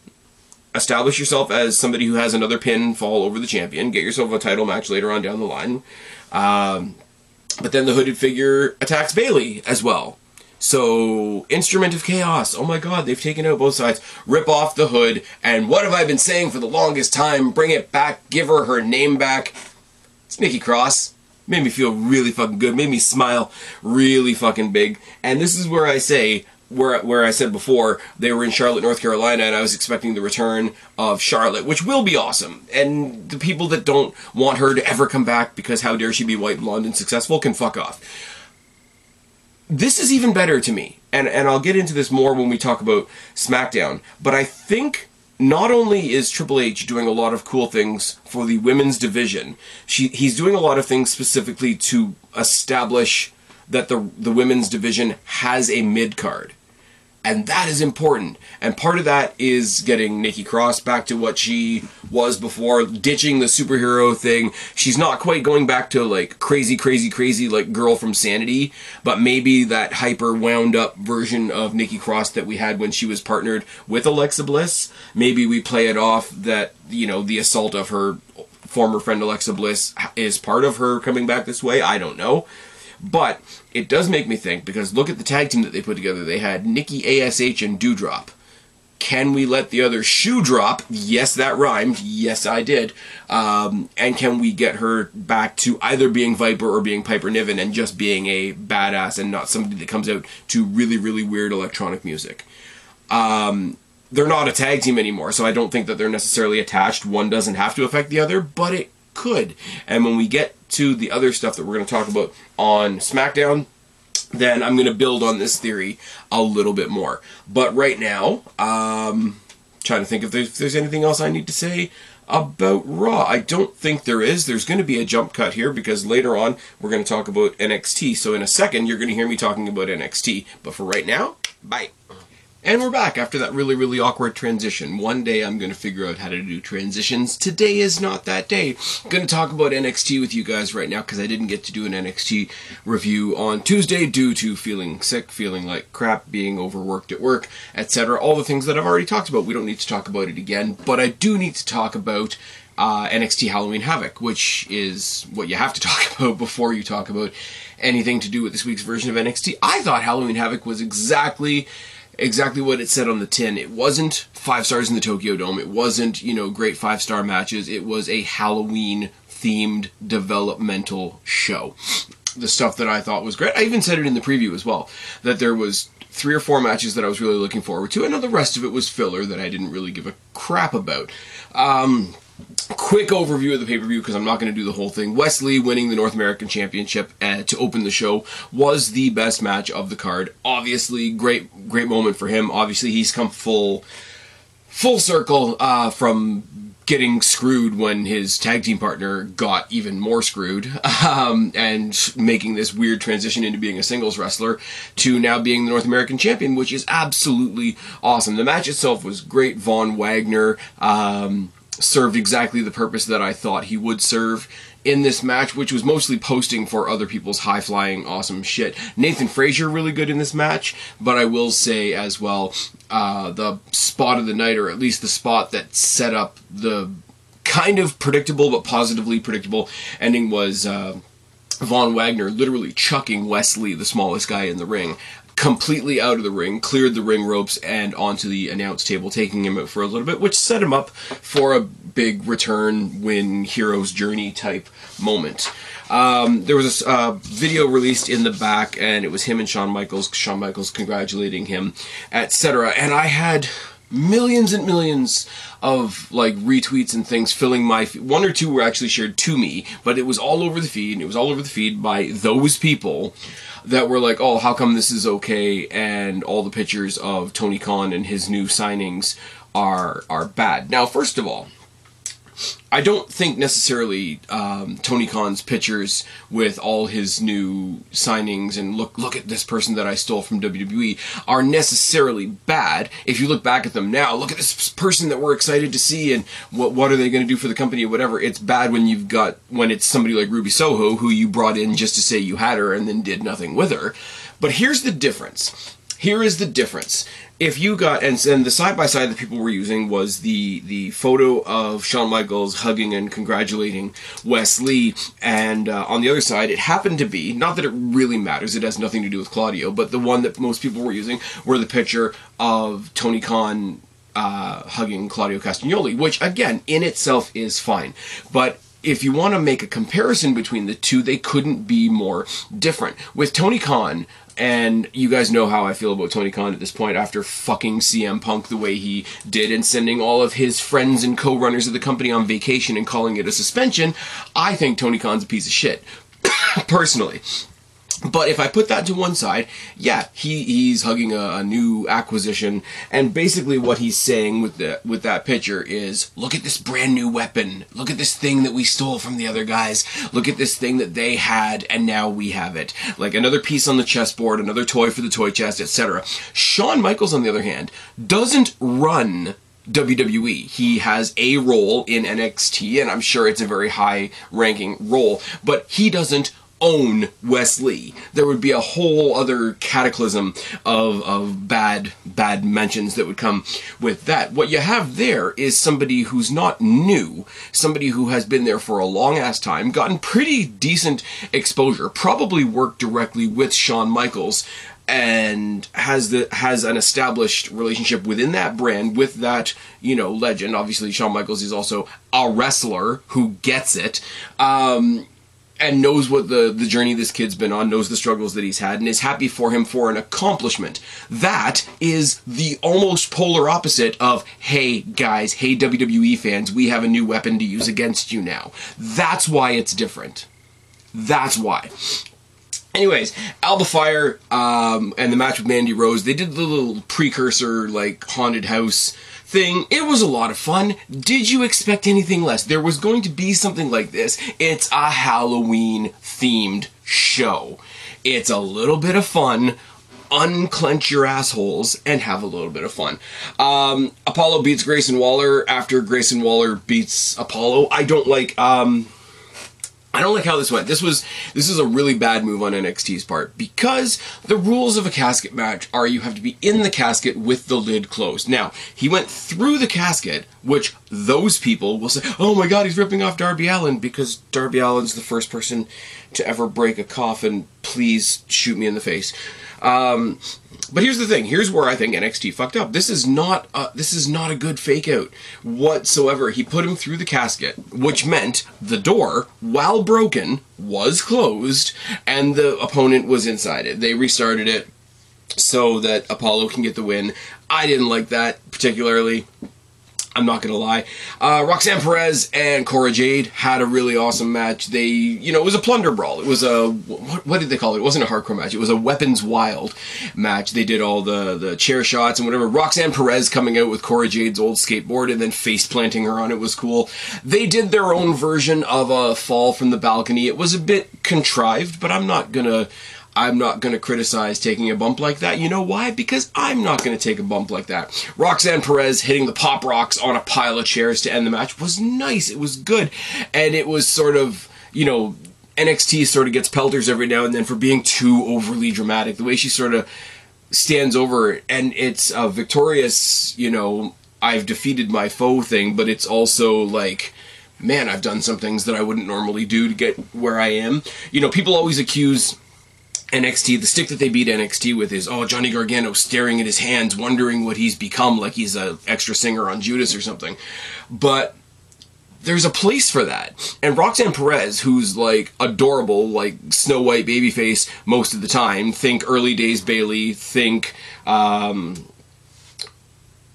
Speaker 1: Establish yourself as somebody who has another pin fall over the champion. Get yourself a title match later on down the line. Um, but then the hooded figure attacks Bayley as well. So, Instrument of Chaos. Oh my god, they've taken out both sides. Rip off the hood. And what have I been saying for the longest time? Bring it back. Give her her name back. It's Nikki Cross. Made me feel really fucking good. Made me smile really fucking big. And this is where I say, where where I said before they were in Charlotte, North Carolina, and I was expecting the return of Charlotte, which will be awesome. And the people that don't want her to ever come back because how dare she be white, blonde, and successful can fuck off this is even better to me, and and I'll get into this more when we talk about SmackDown. But I think not only is Triple H doing a lot of cool things for the women's division, she he's doing a lot of things specifically to establish that the the women's division has a mid card. And that is important. And part of that is getting Nikki Cross back to what she was before, ditching the superhero thing. She's not quite going back to like crazy, crazy, crazy, like girl from Sanity, but maybe that hyper wound up version of Nikki Cross that we had when she was partnered with Alexa Bliss. Maybe we play it off that, you know, the assault of her former friend Alexa Bliss is part of her coming back this way. I don't know. But it does make me think because look at the tag team that they put together. They had Nikki Ash and Doudrop. Can we let the other shoe drop? Yes, that rhymed. Yes, I did. Um, and can we get her back to either being Viper or being Piper Niven and just being a badass and not somebody that comes out to really, really weird electronic music? Um, they're not a tag team anymore, so I don't think that they're necessarily attached. One doesn't have to affect the other, but it could. And when we get to the other stuff that we're going to talk about on SmackDown, then I'm going to build on this theory a little bit more. But right now, um, trying to think if there's, if there's anything else I need to say about Raw. I don't think there is. There's going to be a jump cut here because later on we're going to talk about NXT. So in a second, you're going to hear me talking about NXT. But for right now, bye. And we're back after that really, really awkward transition. One day I'm going to figure out how to do transitions. Today is not that day. I'm going to talk about NXT with you guys right now because I didn't get to do an NXT review on Tuesday due to feeling sick, feeling like crap, being overworked at work, etc. All the things that I've already talked about. We don't need to talk about it again, but I do need to talk about uh, NXT Halloween Havoc, which is what you have to *laughs* talk about before you talk about anything to do with this week's version of NXT. I thought Halloween Havoc was exactly exactly what it said on the tin. It wasn't five stars in the Tokyo Dome. It wasn't, you know, great five star matches. It was a Halloween themed developmental show. The stuff that I thought was great. I even said it in the preview as well that there was three or four matches that I was really looking forward to, and the rest of it was filler that I didn't really give a crap about. Um, quick overview of the pay-per-view because I'm not going to do the whole thing. Wes Lee winning the North American Championship uh, to open the show was the best match of the card. Obviously, great great moment for him. Obviously, he's come full full circle uh, from getting screwed when his tag team partner got even more screwed, *laughs* um, and making this weird transition into being a singles wrestler to now being the North American champion, which is absolutely awesome. The match itself was great. Von Wagner um, served exactly the purpose that I thought he would serve in this match, which was mostly posting for other people's high flying, awesome shit. Nathan Frazer really good in this match, but I will say as well, uh, the spot of the night, or at least the spot that set up the kind of predictable but positively predictable ending was. Uh, Von Wagner literally chucking Wes Lee, the smallest guy in the ring, completely out of the ring, cleared the ring ropes, and onto the announce table, taking him out for a little bit, which set him up for a big return win hero's journey type moment. Um, there was a uh, video released in the back, and it was him and Shawn Michaels, Shawn Michaels congratulating him, etc. And I had millions and millions of like retweets and things filling my one or two were actually shared to me but it was all over the feed and it was all over the feed by those people that were like oh how come this is okay? And all the pictures of Tony Khan and his new signings are are bad. Now first of all I don't think necessarily um, Tony Khan's pictures with all his new signings and look look at this person that I stole from WWE are necessarily bad. If you look back at them now, look at this person that we're excited to see and what what are they going to do for the company or whatever. It's bad when you've got when it's somebody like Ruby Soho who you brought in just to say you had her and then did nothing with her. But here's the difference. Here is the difference if you got and, and the side by side that people were using was the the photo of Shawn Michaels hugging and congratulating Wes Lee, and uh, on the other side it happened to be not that it really matters, it has nothing to do with Claudio, but the one that most people were using were the picture of Tony Khan uh, hugging Claudio Castagnoli, which again in itself is fine, but if you want to make a comparison between the two, they couldn't be more different. With Tony Khan, and you guys know how I feel about Tony Khan at this point after fucking CM Punk the way he did and sending all of his friends and co-runners of the company on vacation and calling it a suspension. I think Tony Khan's a piece of shit. *coughs* Personally. But if I put that to one side, yeah, he, he's hugging a, a, new acquisition, and basically what he's saying with the with that picture is, look at this brand new weapon, look at this thing that we stole from the other guys, look at this thing that they had, and now we have it. Like another piece on the chessboard, another toy for the toy chest, etc. Shawn Michaels, on the other hand, doesn't run WWE. He has a role in NXT, and I'm sure it's a very high ranking role, but he doesn't own Wes Lee, There would be a whole other cataclysm of, of bad bad mentions that would come with that. What you have there is somebody who's not new, somebody who has been there for a long ass time, gotten pretty decent exposure, probably worked directly with Shawn Michaels and has the has an established relationship within that brand with that you know legend. Obviously, Shawn Michaels is also a wrestler who gets it. Um, and knows what the, the journey this kid's been on, knows the struggles that he's had, and is happy for him for an accomplishment. That is the almost polar opposite of, hey guys, hey WWE fans, we have a new weapon to use against you now. That's why it's different. That's why. Anyways, Alba Fyre um, and the match with Mandy Rose, they did the little precursor, like, haunted house thing. It was a lot of fun. Did you expect anything less? There was going to be something like this. It's a Halloween themed show. It's a little bit of fun. Unclench your assholes and have a little bit of fun. Um, Apollo beats Grayson Waller after Grayson Waller beats Apollo. I don't like. Um, I don't like how this went. This was this is a really bad move on NXT's part because the rules of a casket match are you have to be in the casket with the lid closed. Now, he went through the casket, which those people will say, "Oh my god, he's ripping off Darby Allin because Darby Allin's the first person to ever break a coffin. Please shoot me in the face." Um, but here's the thing. Here's where I think NXT fucked up. This is not a, this is not a good fake out whatsoever. He put him through the casket, which meant the door, while broken, was closed, and the opponent was inside it. They restarted it so that Apollo can get the win. I didn't like that particularly. I'm not gonna lie. Uh, Roxanne Perez and Cora Jade had a really awesome match. They, you know, it was a plunder brawl. It was a what, what, did they call it? It wasn't a hardcore match. It was a weapons wild match. They did all the the chair shots and whatever. Roxanne Perez coming out with Cora Jade's old skateboard and then face planting her on it was cool. They did their own version of a fall from the balcony. It was a bit contrived, but I'm not gonna. I'm not going to criticize taking a bump like that. You know why? Because I'm not going to take a bump like that. Roxanne Perez hitting the pop rocks on a pile of chairs to end the match was nice. It was good. And it was sort of, you know, NXT sort of gets pelters every now and then for being too overly dramatic. The way she sort of stands over and it's a victorious, you know, I've defeated my foe thing, but it's also like man, I've done some things that I wouldn't normally do to get where I am. You know, people always accuse NXT, the stick that they beat NXT with is, oh, Johnny Gargano staring at his hands, wondering what he's become, like he's a extra singer on Judas or something. But there's a place for that. And Roxanne Perez, who's like adorable, like Snow White babyface most of the time, think early days Bayley, think, um,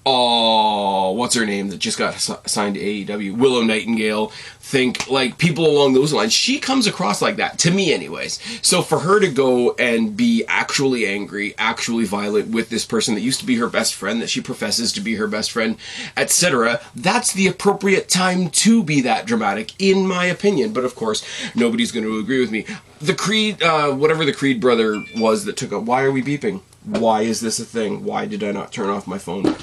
Speaker 1: oh, what's her name that just got signed to AEW? Willow Nightingale. Think like people along those lines. She comes across like that to me, anyways. So for her to go and be actually angry, actually violent with this person that used to be her best friend, that she professes to be her best friend, etc., that's the appropriate time to be that dramatic, in my opinion. But of course, nobody's going to agree with me. The Creed, uh, whatever the Creed brother was that took up. Why are we beeping? Why is this a thing? Why did I not turn off my phone?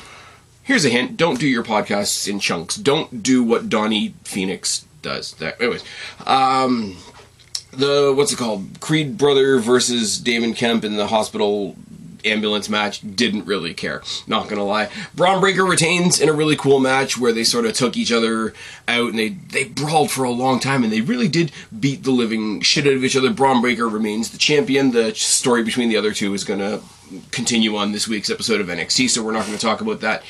Speaker 1: Here's a hint: don't do your podcasts in chunks. Don't do what Donnie Phoenix does. That, anyways, um, the what's it called? Creed brother versus Damon Kemp in the hospital ambulance match didn't really care not gonna lie Bron Breakker retains in a really cool match where they sort of took each other out and they they brawled for a long time and they really did beat the living shit out of each other Bron Breakker remains the champion the story between the other two is gonna continue on this week's episode of NXT, so we're not going to talk about that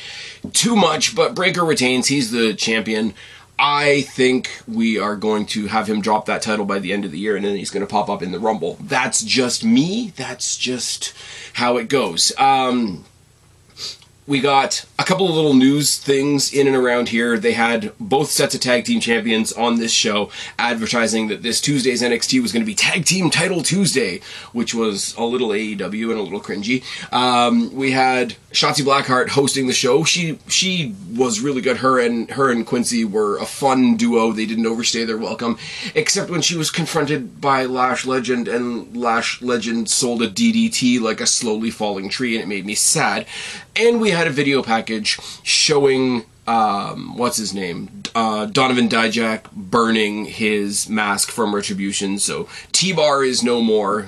Speaker 1: too much. But Breakker retains; he's the champion. I think we are going to have him drop that title by the end of the year, and then he's going to pop up in the Rumble. That's just me. That's just how it goes. Um, we got a couple of little news things in and around here. They had both sets of tag team champions on this show advertising that this Tuesday's NXT was going to be Tag Team Title Tuesday, which was a little AEW and a little cringy. Um, we had Shotzi Blackheart hosting the show. She she was really good. Her and her and Quincy were a fun duo. They didn't overstay their welcome, except when she was confronted by Lash Legend, and Lash Legend sold a DDT like a slowly falling tree, and it made me sad. And we had a video package showing um, what's his name? Uh, Donovan Dijak burning his mask from Retribution. So T Bar is no more.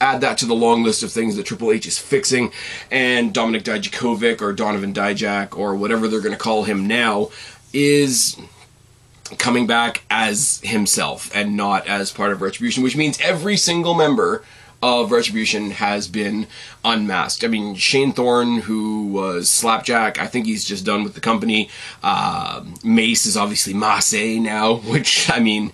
Speaker 1: Add that to the long list of things that Triple H is fixing. And Dominic Dijakovic or Donovan Dijak or whatever they're going to call him now is coming back as himself and not as part of Retribution, which means every single member of Retribution has been unmasked. I mean, Shane Thorne, who was Slapjack, I think he's just done with the company. Uh, Mace is obviously Mace now, *laughs* which, I mean,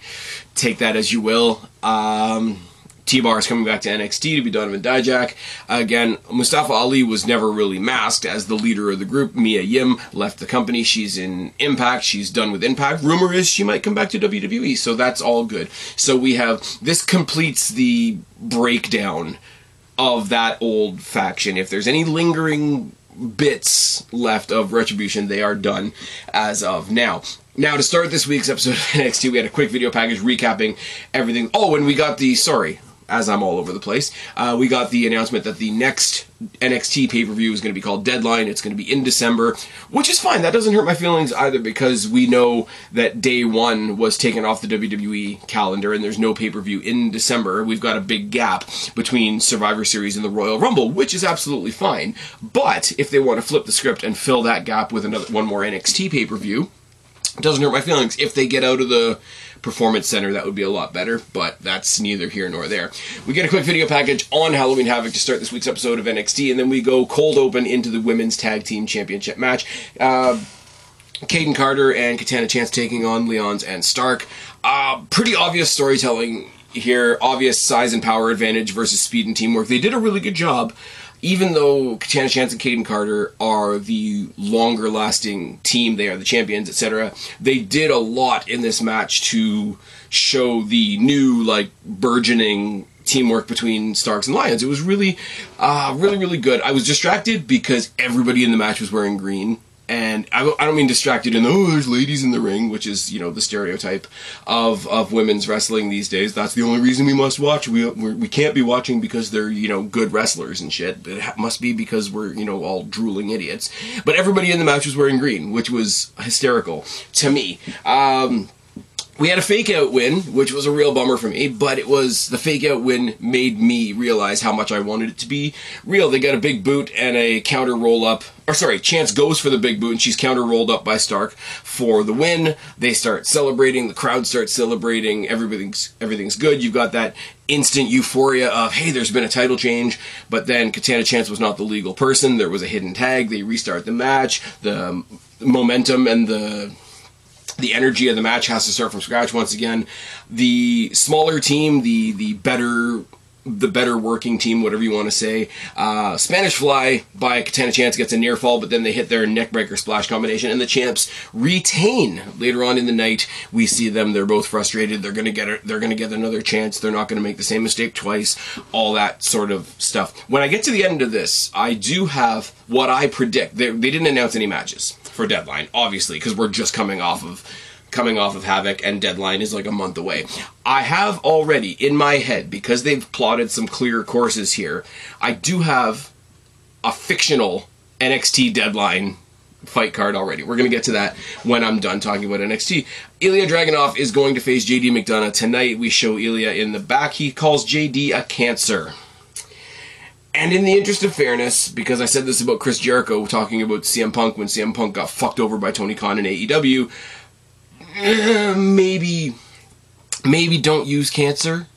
Speaker 1: take that as you will. Um, T-Bar is coming back to NXT to be Donovan Dijak. Again, Mustafa Ali was never really masked as the leader of the group. Mia Yim left the company. She's in Impact. She's done with Impact. Rumor is she might come back to WWE, so that's all good. So we have this completes the breakdown of that old faction. If there's any lingering bits left of Retribution, they are done as of now. Now, to start this week's episode of *laughs* NXT, we had a quick video package recapping everything. Oh, and we got the, sorry, as I'm all over the place, uh, we got the announcement that the next NXT pay per view is going to be called Deadline. It's going to be in December, which is fine. That doesn't hurt my feelings either because we know that day one was taken off the WWE calendar and there's no pay per view in December. We've got a big gap between Survivor Series and the Royal Rumble, which is absolutely fine. But if they want to flip the script and fill that gap with another one more NXT pay per view, it doesn't hurt my feelings. If they get out of the Performance Center, that would be a lot better, but that's neither here nor there. We get a quick video package on Halloween Havoc to start this week's episode of NXT, and then we go cold open into the Women's Tag Team Championship match. Uh, Kayden Carter and Katana Chance taking on Lyons and Stark. Uh, pretty obvious storytelling here, obvious size and power advantage versus speed and teamwork. They did a really good job even though Katana Chance and Kayden Carter are the longer lasting team, they are the champions, etc., they did a lot in this match to show the new, like, burgeoning teamwork between Starks and Lyons. It was really, uh, really, really good. I was distracted because everybody in the match was wearing green. And I, I don't mean distracted in oh there's ladies in the ring which is you know the stereotype of of women's wrestling these days. That's the only reason we must watch. We we're, we can not be watching because they're you know good wrestlers and shit. It must be because we're you know all drooling idiots. But everybody in the match was wearing green which was hysterical to me. Um, we had a fake out win, which was a real bummer for me, but it was the fake out win made me realize how much I wanted it to be real. They got a big boot and a counter roll up. Or sorry, Chance goes for the big boot and she's counter rolled up by Stark for the win. They start celebrating, the crowd starts celebrating, everything's everything's good. You've got that instant euphoria of hey, there's been a title change, but then Katana Chance was not the legal person. There was a hidden tag. They restart the match. The um, momentum and the the energy of the match has to start from scratch once again. The smaller team, the the better the better working team, whatever you want to say. Uh, Spanish Fly by a Katana Chance gets a near fall, but then they hit their neckbreaker splash combination, and the champs retain. Later on in the night, we see them. They're both frustrated. They're gonna get a, they're gonna get another chance. They're not gonna make the same mistake twice. All that sort of stuff. When I get to the end of this, I do have what I predict. They, they didn't announce any matches for Deadline, obviously, because we're just coming off of coming off of Havoc and Deadline is like a month away. I have already in my head because they've plotted some clear courses here. I do have a fictional NXT Deadline fight card already. We're going to get to that when I'm done talking about NXT. Ilya Dragunov is going to face JD McDonagh tonight. We show Ilya in the back. He calls JD a cancer. And in the interest of fairness, because I said this about Chris Jericho talking about CM Punk when CM Punk got fucked over by Tony Khan in AEW, maybe, maybe don't use cancer.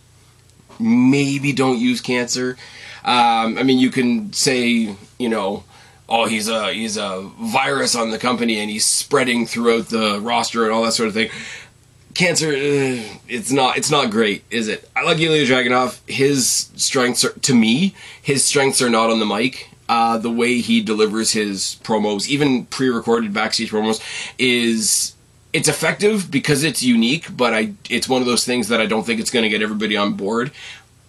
Speaker 1: Maybe don't use cancer. Um, I mean, you can say, you know, oh, he's a he's a virus on the company and he's spreading throughout the roster and all that sort of thing cancer uh, it's not it's not great is it? I like ilya dragunov. His strengths are to me his strengths are not on the mic. Uh, the way he delivers his promos even pre-recorded backstage promos is it's effective because it's unique but i it's one of those things that i don't think it's going to get everybody on board.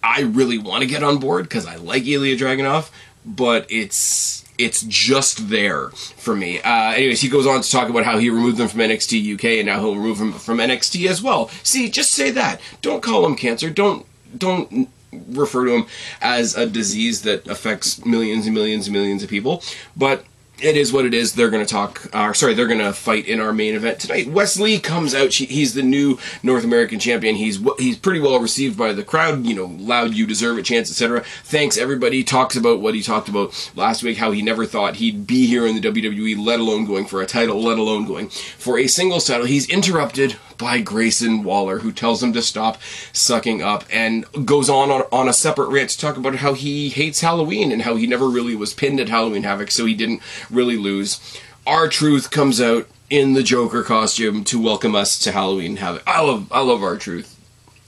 Speaker 1: I really want to get on board because i like ilya dragunov but it's it's just there for me. Uh, anyways, he goes on to talk about how he removed them from NXT UK and now he'll remove them from NXT as well. See, just say that. Don't call him cancer. Don't don't refer to him as a disease that affects millions and millions and millions of people. But it is what it is. They're going to talk, uh, sorry, they're going to fight in our main event tonight. Wes Lee comes out. She, he's the new North American champion. He's he's pretty well received by the crowd. You know, loud, you deserve a chance, etc. Thanks everybody. Talks about what he talked about last week, how he never thought he'd be here in the WWE, let alone going for a title, let alone going for a singles title. He's interrupted by Grayson Waller, who tells him to stop sucking up and goes on, on on a separate rant to talk about how he hates Halloween and how he never really was pinned at Halloween Havoc, so he didn't really lose. R-Truth comes out in the Joker costume to welcome us to Halloween Havoc. I love I love R-Truth.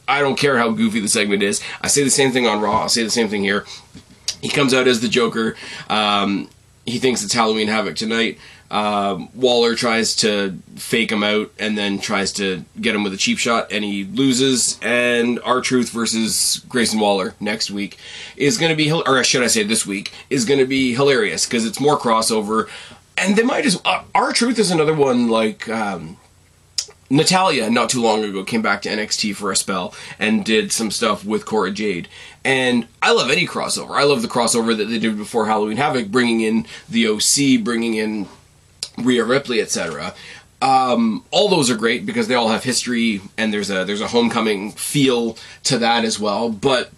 Speaker 1: I don't care how goofy the segment is. I say the same thing on Raw. I'll say the same thing here. He comes out as the Joker. Um, he thinks it's Halloween Havoc tonight. Um, Waller tries to fake him out and then tries to get him with a cheap shot, and he loses. And R-Truth versus Grayson Waller next week is going to be, or should I say this week, is going to be hilarious because it's more crossover. And they might just. Uh, R-Truth is another one like. Um, Natalya, not too long ago, came back to NXT for a spell and did some stuff with Cora Jade. And I love any crossover. I love the crossover that they did before Halloween Havoc, bringing in the OC, bringing in Rhea Ripley, etc. Um, all those are great because they all have history and there's a there's a homecoming feel to that as well. But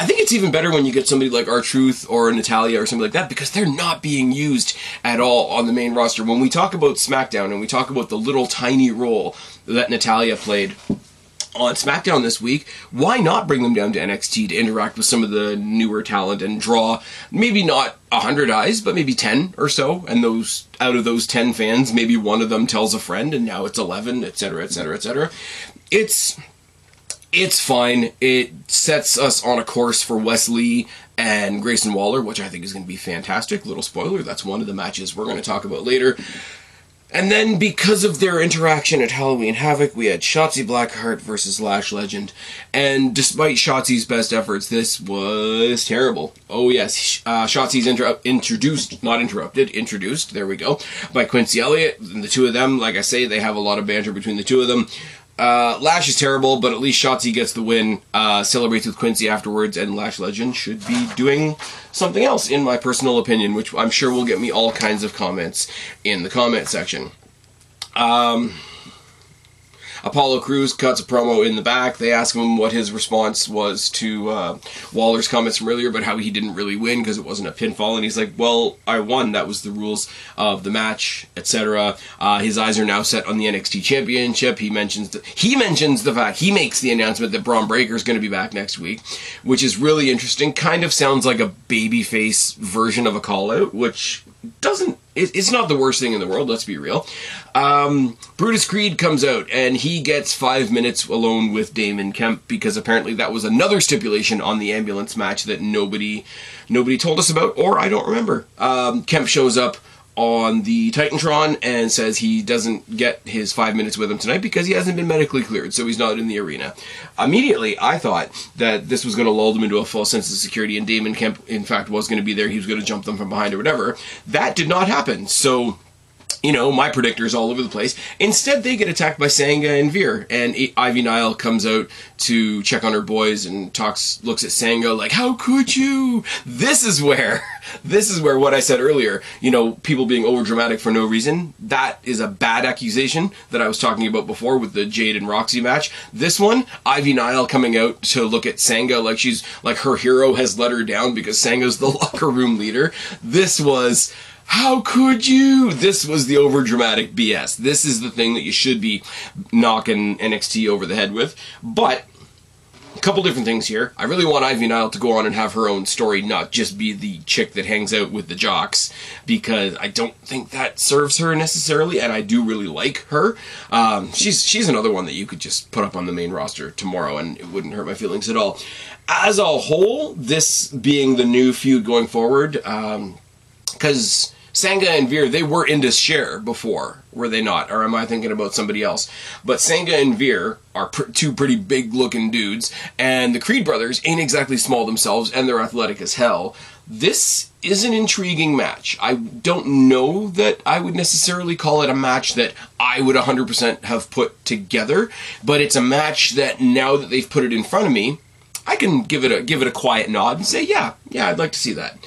Speaker 1: I think it's even better when you get somebody like R-Truth or Natalya or something like that because they're not being used at all on the main roster. When we talk about SmackDown and we talk about the little tiny role that Natalya played on SmackDown this week, why not bring them down to NXT to interact with some of the newer talent and draw maybe not a hundred eyes, but maybe ten or so, and those out of those ten fans, maybe one of them tells a friend, and now it's eleven, etc., etc., etc. It's it's fine. It sets us on a course for Wes Lee and Grayson Waller, which I think is going to be fantastic. Little spoiler, that's one of the matches we're going to talk about later. And then, because of their interaction at Halloween Havoc, we had Shotzi Blackheart versus Lash Legend. And despite Shotzi's best efforts, this was terrible. Oh, yes. Uh, Shotzi's inter- introduced, not interrupted, introduced, there we go, by Quincy Elliott. And the two of them, like I say, they have a lot of banter between the two of them. Uh, Lash is terrible, but at least Shotzi gets the win. Uh, celebrates with Quincy afterwards, and Lash Legend should be doing something else, in my personal opinion, which I'm sure will get me all kinds of comments in the comment section. Um, Apollo Crews cuts a promo in the back. They ask him what his response was to uh, Waller's comments from earlier about how he didn't really win because it wasn't a pinfall, and he's like, "Well, I won. That was the rules of the match, etc." Uh, his eyes are now set on the NXT Championship. He mentions the, he mentions the fact he makes the announcement that Bron Breakker is going to be back next week, which is really interesting. Kind of sounds like a babyface version of a call out, which doesn't it's not the worst thing in the world let's be real. Um, brutus creed comes out and he gets five minutes alone with damon kemp because apparently that was another stipulation on the ambulance match that nobody nobody told us about or i don't remember. Um, kemp shows up on the Titantron and says he doesn't get his five minutes with him tonight because he hasn't been medically cleared, so he's not in the arena. Immediately, I thought that this was going to lull them into a false sense of security, and Damon Kemp, in fact, was going to be there. He was going to jump them from behind or whatever. That did not happen. So you know, my predictors all over the place. Instead, they get attacked by Sanga and Veer, and Ivy Nile comes out to check on her boys and talks, looks at Sanga like, "How could you?" This is where, *laughs* this is where what I said earlier, you know, people being over dramatic for no reason. That is a bad accusation that I was talking about before with the Jade and Roxy match. This one, Ivy Nile coming out to look at Sanga like she's like her hero has let her down because Sanga's the *laughs* locker room leader. This was how could you? This was the overdramatic BS. This is the thing that you should be knocking NXT over the head with. But a couple different things here. I really want Ivy Nile to go on and have her own story, not just be the chick that hangs out with the jocks, because I don't think that serves her necessarily, and I do really like her. Um, she's she's another one that you could just put up on the main roster tomorrow, and it wouldn't hurt my feelings at all. As a whole, this being the new feud going forward, because. Um, Sanga and Veer, they were Indus Sher before, were they not? Or am I thinking about somebody else? But Sanga and Veer are pr- two pretty big looking dudes, and the Creed brothers ain't exactly small themselves, and they're athletic as hell. This is an intriguing match. I don't know that I would necessarily call it a match that I would 100% have put together, but it's a match that now that they've put it in front of me, I can give it a give it a quiet nod and say, yeah, yeah, I'd like to see that.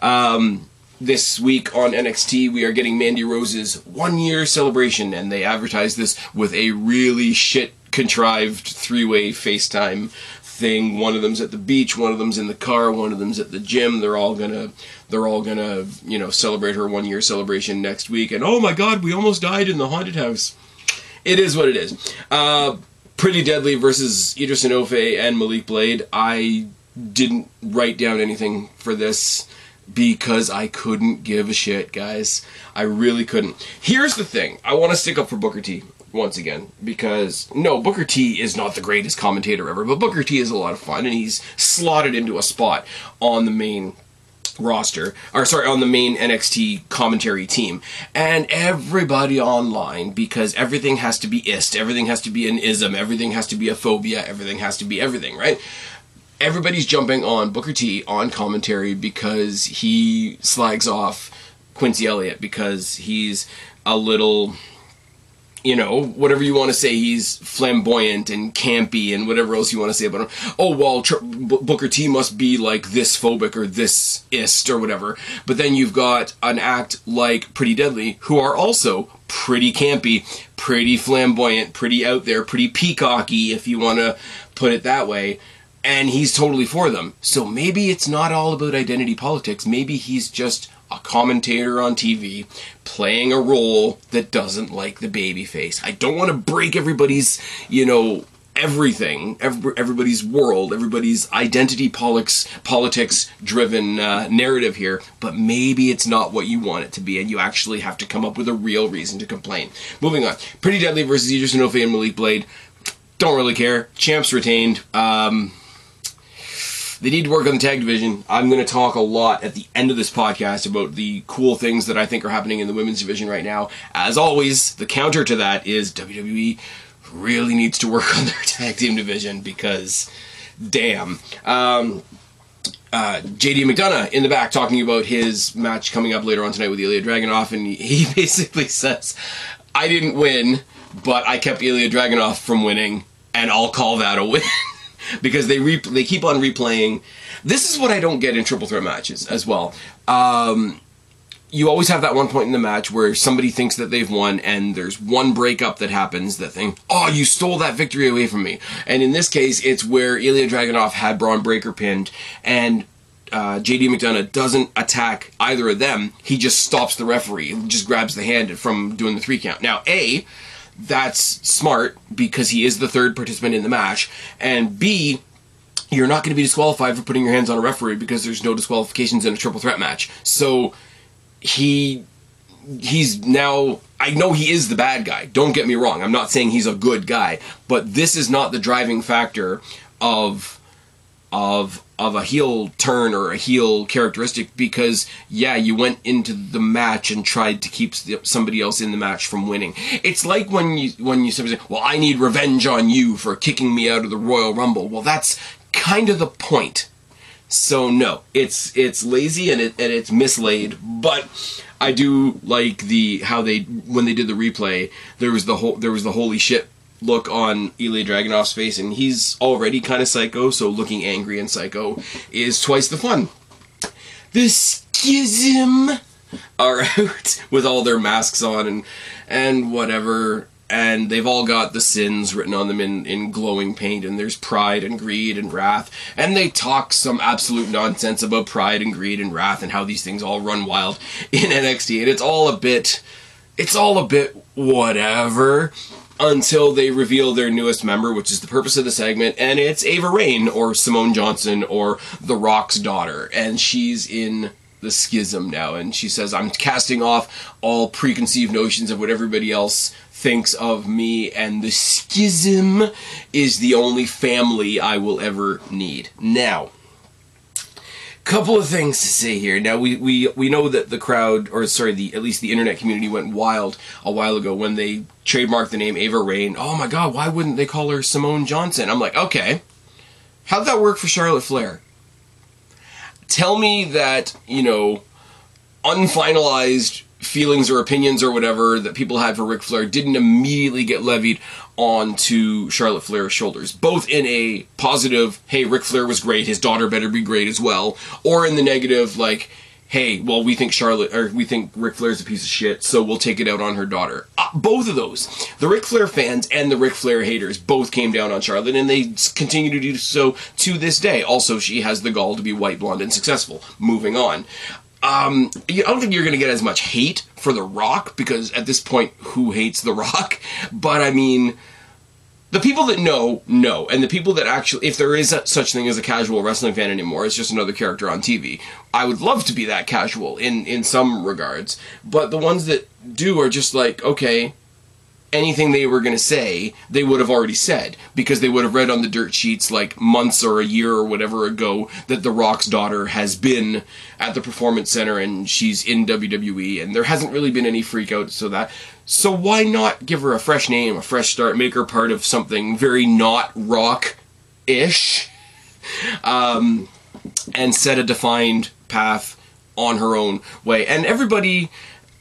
Speaker 1: Um, this week on NXT, we are getting Mandy Rose's one year celebration, and they advertise this with a really shit contrived three way FaceTime thing. One of them's at the beach, one of them's in the car, one of them's at the gym. They're all gonna they're all gonna, you know, celebrate her one year celebration next week. And oh my god, we almost died in the haunted house. It is what it is. Uh, Pretty Deadly versus Edris Enofe and Malik Blade. I didn't write down anything for this because I couldn't give a shit, guys. I really couldn't. Here's the thing I want to stick up for Booker T once again because no, Booker T is not the greatest commentator ever, but Booker T is a lot of fun and he's slotted into a spot on the main roster or sorry on the main NXT commentary team and everybody online because everything has to be ist everything has to be an ism everything has to be a phobia everything has to be everything right everybody's jumping on Booker T on commentary because he slags off Quincy Elliott because he's a little you know, whatever you want to say, he's flamboyant and campy and whatever else you want to say about him. Oh, well, Tr- B- Booker T must be like this phobic or this ist or whatever. But then you've got an act like Pretty Deadly who are also pretty campy, pretty flamboyant, pretty out there, pretty peacocky, if you want to put it that way and he's totally for them. So maybe it's not all about identity politics. Maybe he's just a commentator on TV playing a role that doesn't like the babyface. I don't want to break everybody's, you know, everything, every, everybody's world, everybody's identity politics, politics driven uh, narrative here, but maybe it's not what you want it to be, and you actually have to come up with a real reason to complain. Moving on. Pretty Deadly versus Edris Enofe and Malik Blade don't really care. Champs retained. Um, they need to work on the tag division. I'm going to talk a lot at the end of this podcast about the cool things that I think are happening in the women's division right now. As always, the counter to that is WWE really needs to work *laughs* on their tag team division because, damn. Um, uh, JD McDonagh in the back talking about his match coming up later on tonight with Ilya Dragunov, and *laughs* he basically says, I didn't win, but I kept Ilya Dragunov from winning, and I'll call that a win. *laughs* because they re- they keep on replaying. This is what I don't get in triple threat matches as well. Um, you always have that one point in the match where somebody thinks that they've won and there's one breakup that happens that thing oh you stole that victory away from me and in this case it's where Ilya Dragunov had Bron Breakker pinned and uh, JD McDonagh doesn't attack either of them he just stops the referee just grabs the hand from doing the three count now A that's smart because he is the third participant in the match, and B, you're not going to be disqualified for putting your hands on a referee because there's no disqualifications in a triple threat match. So he he's now I know he is the bad guy. Don't get me wrong. I'm not saying he's a good guy, but this is not the driving factor of of of a heel turn or a heel characteristic because yeah you went into the match and tried to keep somebody else in the match from winning. It's like when you when you say well i need revenge on you for kicking me out of the royal rumble. Well that's kind of the point. So no it's it's lazy and, it, and it's mislaid but i do like the how they when they did the replay there was the whole there was the holy shit look on Ilya Dragunov's face, and he's already kind of psycho, so looking angry and psycho is twice the fun. The schism are *laughs* out with all their masks on and and whatever, and they've all got the sins written on them in, in glowing paint, and there's pride and greed and wrath, and they talk some absolute nonsense about pride and greed and wrath and how these things all run wild *laughs* in NXT, and it's all a bit it's all a bit whatever until they reveal their newest member, which is the purpose of the segment, and it's Ava Raine or Simone Johnson or The Rock's daughter, and she's in the schism now, and she says, I'm casting off all preconceived notions of what everybody else thinks of me, and the schism is the only family I will ever need. Now, couple of things to say here. Now we, we we know that the crowd, or sorry, the at least the internet community went wild a while ago when they trademarked the name Ava Raine. Oh my God, why wouldn't they call her Simone Johnson? I'm like, okay, how'd that work for Charlotte Flair? Tell me that you know unfinalized feelings or opinions or whatever that people had for Ric Flair didn't immediately get levied onto Charlotte Flair's shoulders, both in a positive, hey, Ric Flair was great, his daughter better be great as well, or in the negative, like, hey, well, we think Charlotte, or we think Ric Flair's a piece of shit, so we'll take it out on her daughter. Uh, both of those, the Ric Flair fans and the Ric Flair haters, both came down on Charlotte, and they continue to do so to this day. Also, she has the gall to be white, blonde, and successful. Moving on. Um, I don't think you're going to get as much hate for The Rock because at this point, who hates The Rock? *laughs* But I mean, the people that know know, and the people that actually, if there is a, such thing as a casual wrestling fan anymore, it's just another character on TV. I would love to be that casual in in some regards, but the ones that do are just like, okay, anything they were going to say, they would have already said because they would have read on the dirt sheets like months or a year or whatever ago that The Rock's daughter has been at the Performance Center and she's in WWE and there hasn't really been any freak out so that so why not give her a fresh name, a fresh start, make her part of something very not rock ish um, and set a defined path on her own way. And everybody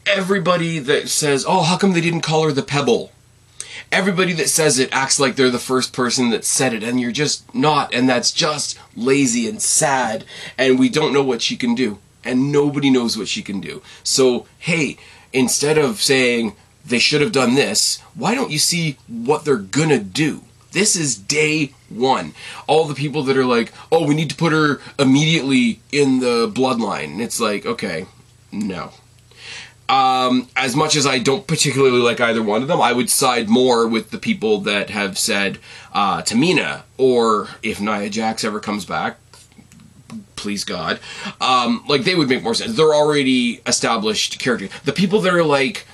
Speaker 1: everybody that says, "Oh, how come they didn't call her the Pebble?" Everybody that says it acts like they're the first person that said it, and you're just not, and that's just lazy and sad, and we don't know what she can do, and nobody knows what she can do. So, hey, instead of saying they should have done this, why don't you see what they're gonna do? This is day one. All the people that are like, oh, we need to put her immediately in the bloodline. It's like, okay, no. Um, as much as I don't particularly like either one of them, I would side more with the people that have said uh, Tamina, or if Nia Jax ever comes back, please God, um, like they would make more sense. They're already established characters. The people that are like,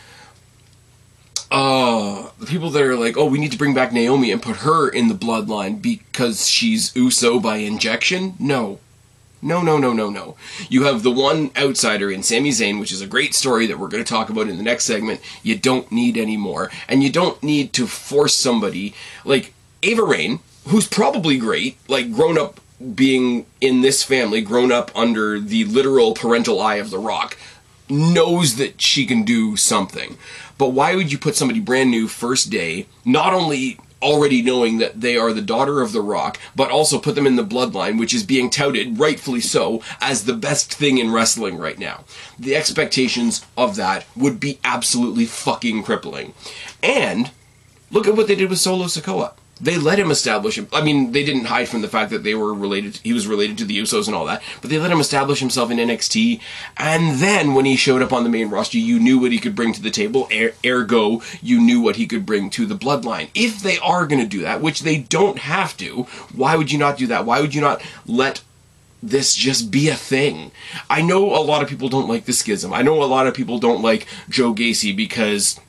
Speaker 1: uh, the people that are like, oh, we need to bring back Naomi and put her in the bloodline because she's Uso by injection. No. No, no, no, no, no. You have the one outsider in Sami Zayn, which is a great story that we're going to talk about in the next segment. You don't need any more. And you don't need to force somebody like Ava Raine, who's probably great, like grown up being in this family, grown up under the literal parental eye of The Rock, knows that she can do something. But why would you put somebody brand new first day, not only already knowing that they are the daughter of the rock, but also put them in the bloodline, which is being touted, rightfully so, as the best thing in wrestling right now. The expectations of that would be absolutely fucking crippling. And look at what they did with Solo Sikoa they let him establish him. I mean, they didn't hide from the fact that they were related. He was related to the Usos and all that, but they let him establish himself in NXT. And then when he showed up on the main roster, you knew what he could bring to the table. Er- ergo, you knew what he could bring to the Bloodline. If they are going to do that, which they don't have to, why would you not do that? Why would you not let this just be a thing. I know a lot of people don't like the schism. I know a lot of people don't like Joe Gacy because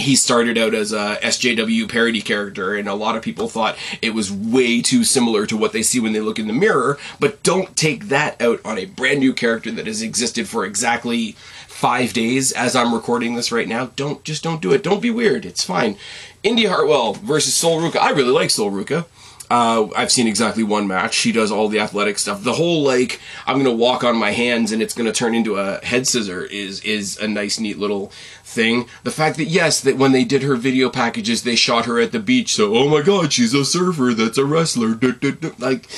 Speaker 1: he started out as a SJW parody character, and a lot of people thought it was way too similar to what they see when they look in the mirror. But don't take that out on a brand new character that has existed for exactly five days as I'm recording this right now. Don't just don't do it. Don't be weird. It's fine. Indi Hartwell versus Sol Ruca. I really like Sol Ruca. Uh, I've seen exactly one match. She does all the athletic stuff. The whole like I'm gonna walk on my hands and it's gonna turn into a head scissor is is a nice, neat little thing. The fact that yes, that when they did her video packages, they shot her at the beach. So oh my god, she's a surfer. That's a wrestler. Like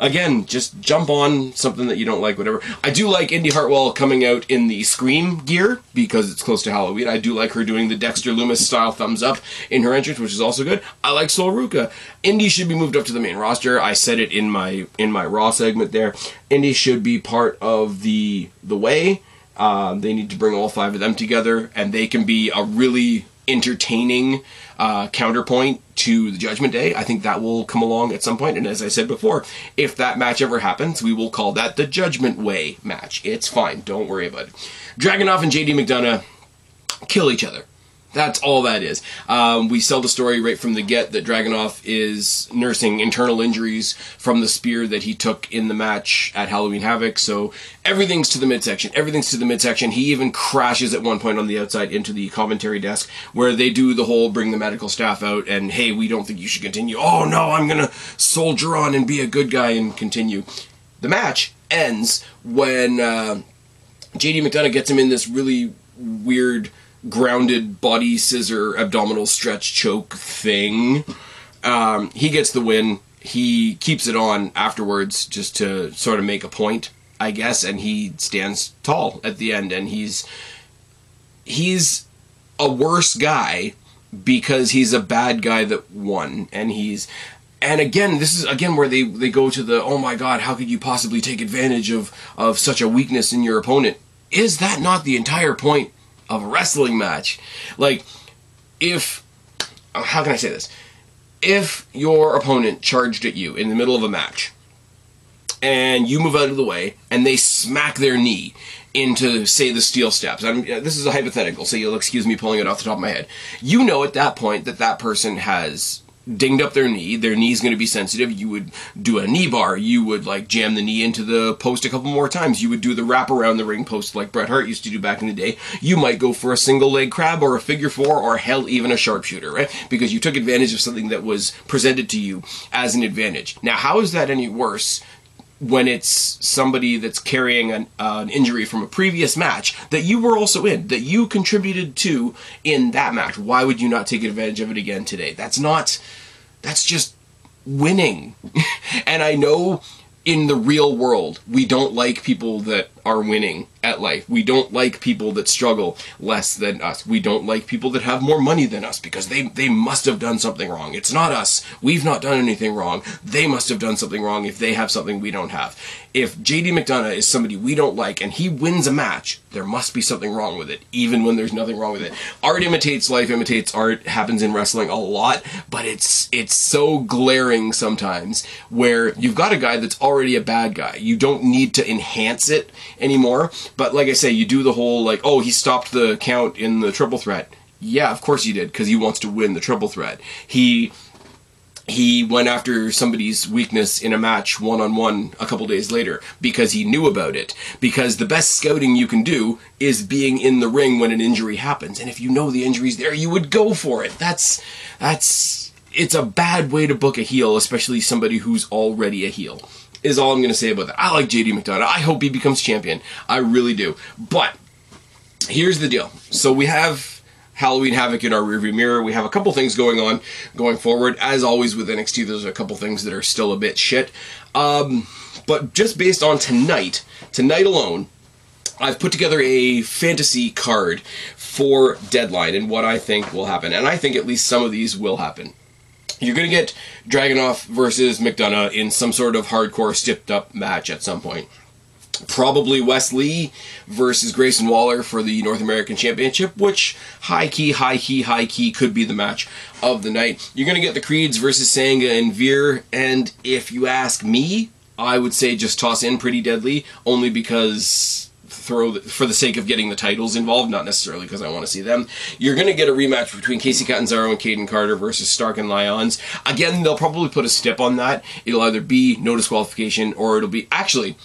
Speaker 1: again, just jump on something that you don't like, whatever. I do like Indi Hartwell coming out in the Scream gear because it's close to Halloween. I do like her doing the Dexter Lumis style thumbs up in her entrance, which is also good. I like Sol Ruca. Indi should be moved up to the main roster. I said it in my in my Raw segment there. Indi should be part of the the way. Um, they need to bring all five of them together, and they can be a really entertaining uh, counterpoint to the Judgment Day. I think that will come along at some point. And as I said before, if that match ever happens, we will call that the Judgment Way match. It's fine. Don't worry about it. Dragunov and JD McDonagh kill each other. That's all that is. Um, we sell the story right from the get that Dragunov is nursing internal injuries from the spear that he took in the match at Halloween Havoc. So everything's to the midsection. Everything's to the midsection. He even crashes at one point on the outside into the commentary desk where they do the whole bring the medical staff out and hey, we don't think you should continue. Oh no, I'm gonna soldier on and be a good guy and continue. The match ends when uh, JD McDonagh gets him in this really weird grounded body scissor abdominal stretch choke thing. Um, he gets the win. He keeps it on afterwards just to sort of make a point, I guess, and he stands tall at the end and he's he's a worse guy because he's a bad guy that won and he's and again this is again where they they go to the oh my god how could you possibly take advantage of of such a weakness in your opponent is that not the entire point of a wrestling match. Like, if, how can I say this? If your opponent charged at you in the middle of a match, and you move out of the way, and they smack their knee into, say, the steel steps. I'm, uh, this is a hypothetical, so you'll excuse me pulling it off the top of my head. You know at that point that that person has dinged up their knee. Their knee's going to be sensitive. You would do a knee bar. You would like jam the knee into the post a couple more times. You would do the wrap around the ring post like Bret Hart used to do back in the day. You might go for a single leg crab or a figure four or hell even a sharpshooter, right? Because you took advantage of something that was presented to you as an advantage. Now, how is that any worse when it's somebody that's carrying an, uh, an, injury from a previous match that you were also in, that you contributed to in that match. Why would you not take advantage of it again today? That's not, that's just winning. *laughs* and I know in the real world, we don't like people that are winning at life. We don't like people that struggle less than us. We don't like people that have more money than us because they, they must have done something wrong. It's not us. We've not done anything wrong. They must have done something wrong if they have something we don't have. If JD McDonagh is somebody we don't like and he wins a match, there must be something wrong with it, even when there's nothing wrong with it. Art imitates life, imitates art, happens in wrestling a lot, but it's it's so glaring sometimes where you've got a guy that's already a bad guy. You don't need to enhance it anymore. But like I say, you do the whole like, oh, he stopped the count in the triple threat. Yeah, of course he did, because he wants to win the triple threat. He he went after somebody's weakness in a match one on one a couple days later because he knew about it. Because the best scouting you can do is being in the ring when an injury happens. And if you know the injury's there, you would go for it. That's that's it's a bad way to book a heel, especially somebody who's already a heel. Is all I'm going to say about that. I like JD McDonagh. I hope he becomes champion. I really do. But here's the deal. So we have Halloween Havoc in our rearview mirror. We have a couple things going on going forward. As always with NXT, there's a couple things that are still a bit shit. Um, but just based on tonight, tonight alone, I've put together a fantasy card for Deadline and what I think will happen. And I think at least some of these will happen. You're going to get Dragunov versus McDonagh in some sort of hardcore stepped up match at some point probably Wes Lee versus Grayson Waller for the North American Championship, which high key, high key, high key could be the match of the night. You're going to get the Creeds versus Sanga and Veer, and if you ask me, I would say just toss in Pretty Deadly, only because throw the, for the sake of getting the titles involved, not necessarily because I want to see them. You're going to get a rematch between Kacy Catanzaro and Kayden Carter versus Stark and Lyons. Again, they'll probably put a step on that. It'll either be no disqualification or it'll be actually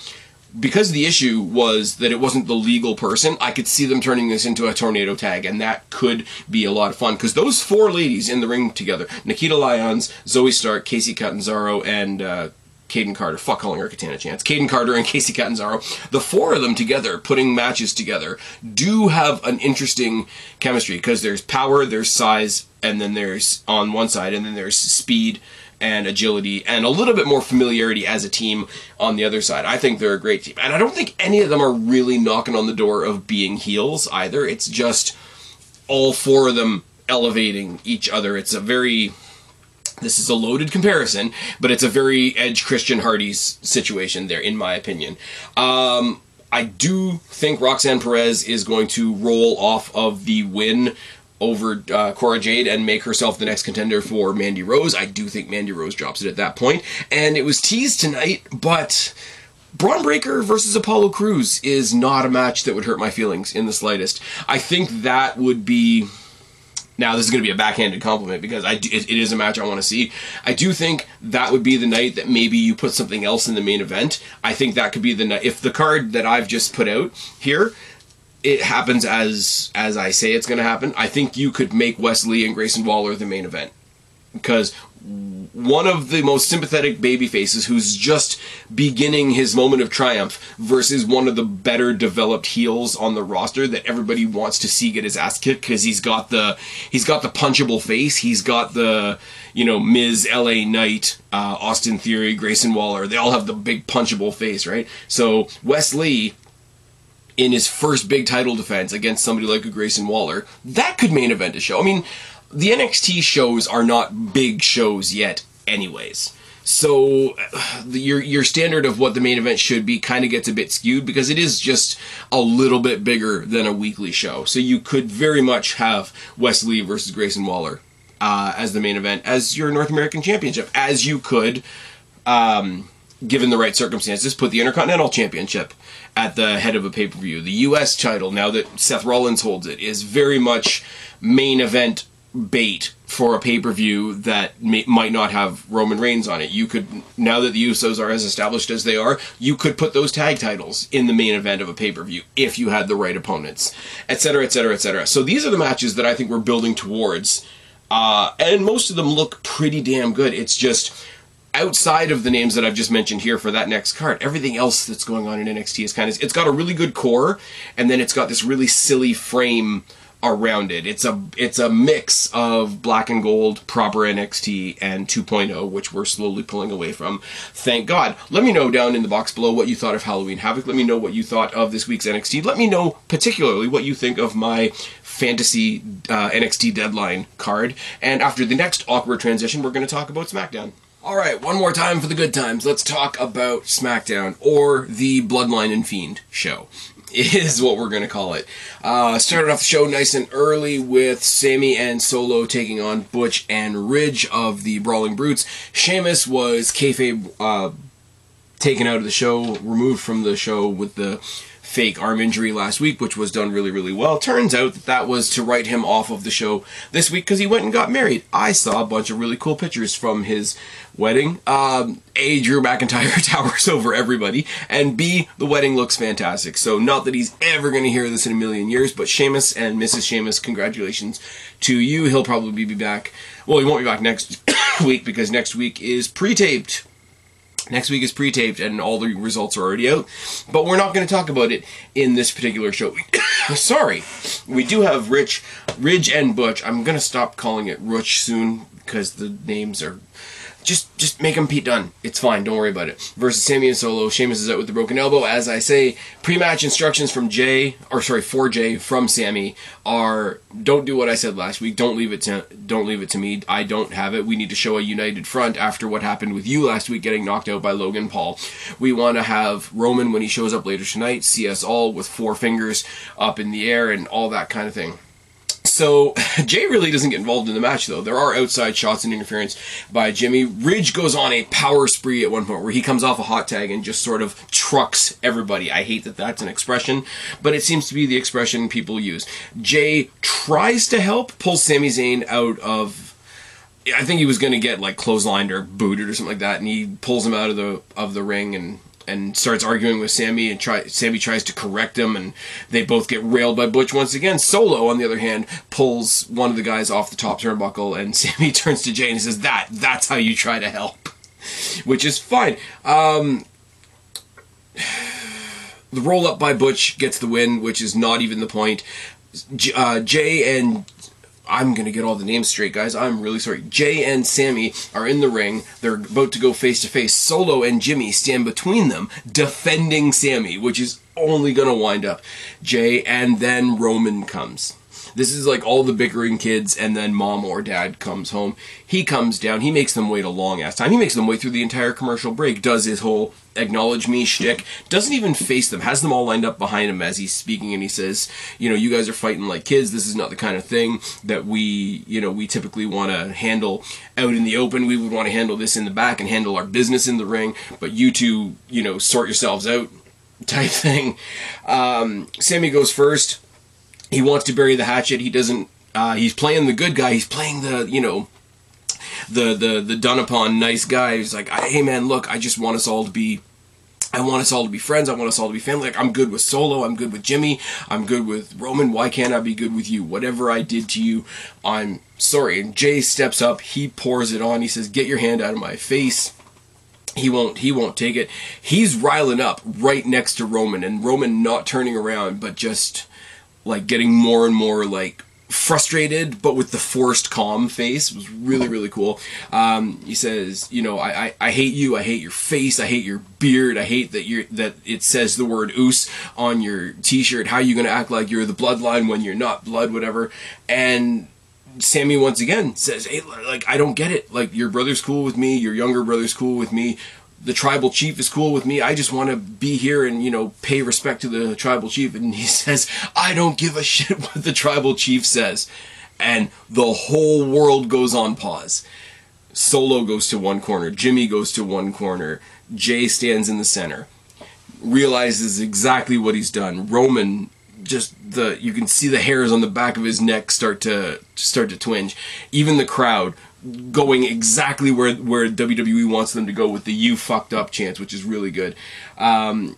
Speaker 1: because the issue was that it wasn't the legal person, I could see them turning this into a tornado tag, and that could be a lot of fun. Because those four ladies in the ring together Nikita Lyons, Zoe Stark, Kacy Catanzaro, and uh, Kayden Carter. Fuck calling her Katana Chance. Kayden Carter and *laughs* Kacy Catanzaro. The four of them together, putting matches together, do have an interesting chemistry because there's power, there's size, and then there's on one side, and then there's speed and agility and a little bit more familiarity as a team on the other side. I think they're a great team. And I don't think any of them are really knocking on the door of being heels either. It's just all four of them elevating each other. It's a very this is a loaded comparison, but it's a very Edge Christian Hardy's situation there, in my opinion. Um, I do think Roxanne Perez is going to roll off of the win over uh, Cora Jade and make herself the next contender for Mandy Rose. I do think Mandy Rose drops it at that point. And it was teased tonight, but Bron Breakker versus Apollo Crews is not a match that would hurt my feelings in the slightest. I think that would be. Now this is going to be a backhanded compliment because I do, it, it is a match I want to see. I do think that would be the night that maybe you put something else in the main event. I think that could be the night if the card that I've just put out here it happens as as I say it's going to happen, I think you could make Wes Lee and Grayson Waller the main event because one of the most sympathetic baby faces who's just beginning his moment of triumph versus one of the better developed heels on the roster that everybody wants to see get his ass kicked because he's got the he's got the punchable face. He's got the you know Miz LA Knight uh, Austin Theory Grayson Waller. They all have the big punchable face right? So Wes Lee in his first big title defense against somebody like a Grayson Waller, that could main event a show. I mean, the NXT shows are not big shows yet, anyways. So *sighs* the, your your standard of what the main event should be kind of gets a bit skewed because it is just a little bit bigger than a weekly show. So you could very much have Wes Lee versus Grayson Waller uh, as the main event as your North American Championship, as you could. Um, given the right circumstances, put the Intercontinental Championship at the head of a pay per view. The U.S. title, now that Seth Rollins holds it, is very much main event bait for a pay per view that may, might not have Roman Reigns on it. You could, now that the Usos are as established as they are, you could put those tag titles in the main event of a pay per view if you had the right opponents, etc., etc., etc. So these are the matches that I think we're building towards. Uh, and most of them look pretty damn good. It's just outside of the names that I've just mentioned here for that next card, everything else that's going on in NXT is kind of it's got a really good core, and then it's got this really silly frame around it. It's a it's a mix of black and gold, proper NXT, and 2.0, which we're slowly pulling away from. Thank God. Let me know down in the box below what you thought of Halloween Havoc. Let me know what you thought of this week's NXT. Let me know particularly what you think of my fantasy uh, NXT deadline card. And after the next awkward transition, we're going to talk about SmackDown. All right, one more time for the good times. Let's talk about SmackDown or the Bloodline and Fiend show. Is what we're going to call it. Uh, started off the show nice and early with Sami and Solo taking on Butch and Ridge of the Brawling Brutes. Sheamus was kayfabe uh, taken out of the show, removed from the show with the fake arm injury last week, which was done really, really well. Turns out that that was to write him off of the show this week because he went and got married. I saw a bunch of really cool pictures from his wedding. Um, a, Drew McIntyre *laughs* towers over everybody, and B, the wedding looks fantastic. So, not that he's ever going to hear this in a million years, but Sheamus and Mrs. Sheamus, congratulations to you. He'll probably be back. Well, he won't be back next *coughs* week because next week is pre taped Next week is pre-taped and all the results are already out, but we're not going to talk about it in this particular show. *coughs* Sorry, we do have Rich, Ridge and Butch. I'm going to stop calling it Rutch soon because the names are just just make him Pete Dunne. It's fine. Don't worry about it. Versus Sami and Solo. Sheamus is out with the broken elbow. As I say, pre-match instructions from Jey, or sorry, for Jey from Sami are don't do what I said last week. Don't leave it to don't leave it to me. I don't have it. We need to show a united front after what happened with you last week, getting knocked out by Logan Paul. We want to have Roman when he shows up later tonight see us all with four fingers up in the air and all that kind of thing. So *laughs* Jey really doesn't get involved in the match though. There are outside shots and interference by Jimmy. Ridge goes on a power spree at one point where he comes off a hot tag and just sort of trucks everybody. I hate that that's an expression, but it seems to be the expression people use. Jey tries to help pull Sami Zayn out of I think he was going to get like clotheslined or booted or something like that, and he pulls him out of the of the ring and and starts arguing with Sami and try Sami tries to correct him and they both get railed by Butch once again. Solo on the other hand pulls one of the guys off the top turnbuckle and *laughs* Sami turns to Jey and says that that's how you try to help. *laughs* Which is fine. Um, *sighs* the roll up by Butch gets the win, which is not even the point. Uh, Jey and I'm gonna get all the names straight, guys. I'm really sorry. Jey and Sami are in the ring. They're about to go face to face. Solo and Jimmy stand between them, defending Sami, which is only gonna wind up Jey. And then Roman comes. This is like all the bickering kids, and then mom or dad comes home. He comes down. He makes them wait a long ass time. He makes them wait through the entire commercial break. Does his whole acknowledge me shtick. Doesn't even face them. Has them all lined up behind him as he's speaking, and he says, "You know, you guys are fighting like kids. This is not the kind of thing that we, you know, we typically want to handle out in the open. We would want to handle this in the back and handle our business in the ring. But you two, you know, sort yourselves out." Type *laughs* thing. Um, Sami goes first he wants to bury the hatchet. He doesn't. Uh, he's playing the good guy. He's playing the you know the the the done upon nice guy. He's like, hey man, look, I just want us all to be. I want us all to be friends. I want us all to be family. Like I'm good with Solo. I'm good with Jimmy. I'm good with Roman. Why can't I be good with you? Whatever I did to you, I'm sorry. And Jey steps up. He pours it on. He says, "Get your hand out of my face." he won't he won't take it he's riling up right next to roman and roman not turning around but just like getting more and more like frustrated but with the forced calm face it was really really cool. Um, he says you know I, I, I hate you. I hate your face. I hate your beard. I hate that you're that it says the word Uce on your t-shirt. How are you gonna act like you're the bloodline when you're not blood whatever? And Sami once again says, "Hey, like I don't get it. Like your brother's cool with me, your younger brother's cool with me the tribal chief is cool with me. I just want to be here and, you know, pay respect to the tribal chief. And he *laughs* says, I don't give a shit what the tribal chief says. And the whole world goes on pause. Solo goes to one corner, Jimmy goes to one corner, Jey stands in the center, realizes exactly what he's done. Roman just the you can see the hairs on the back of his neck start to start to twinge. Even the crowd going exactly where where WWE wants them to go with the "you fucked up" chance, which is really good. Um,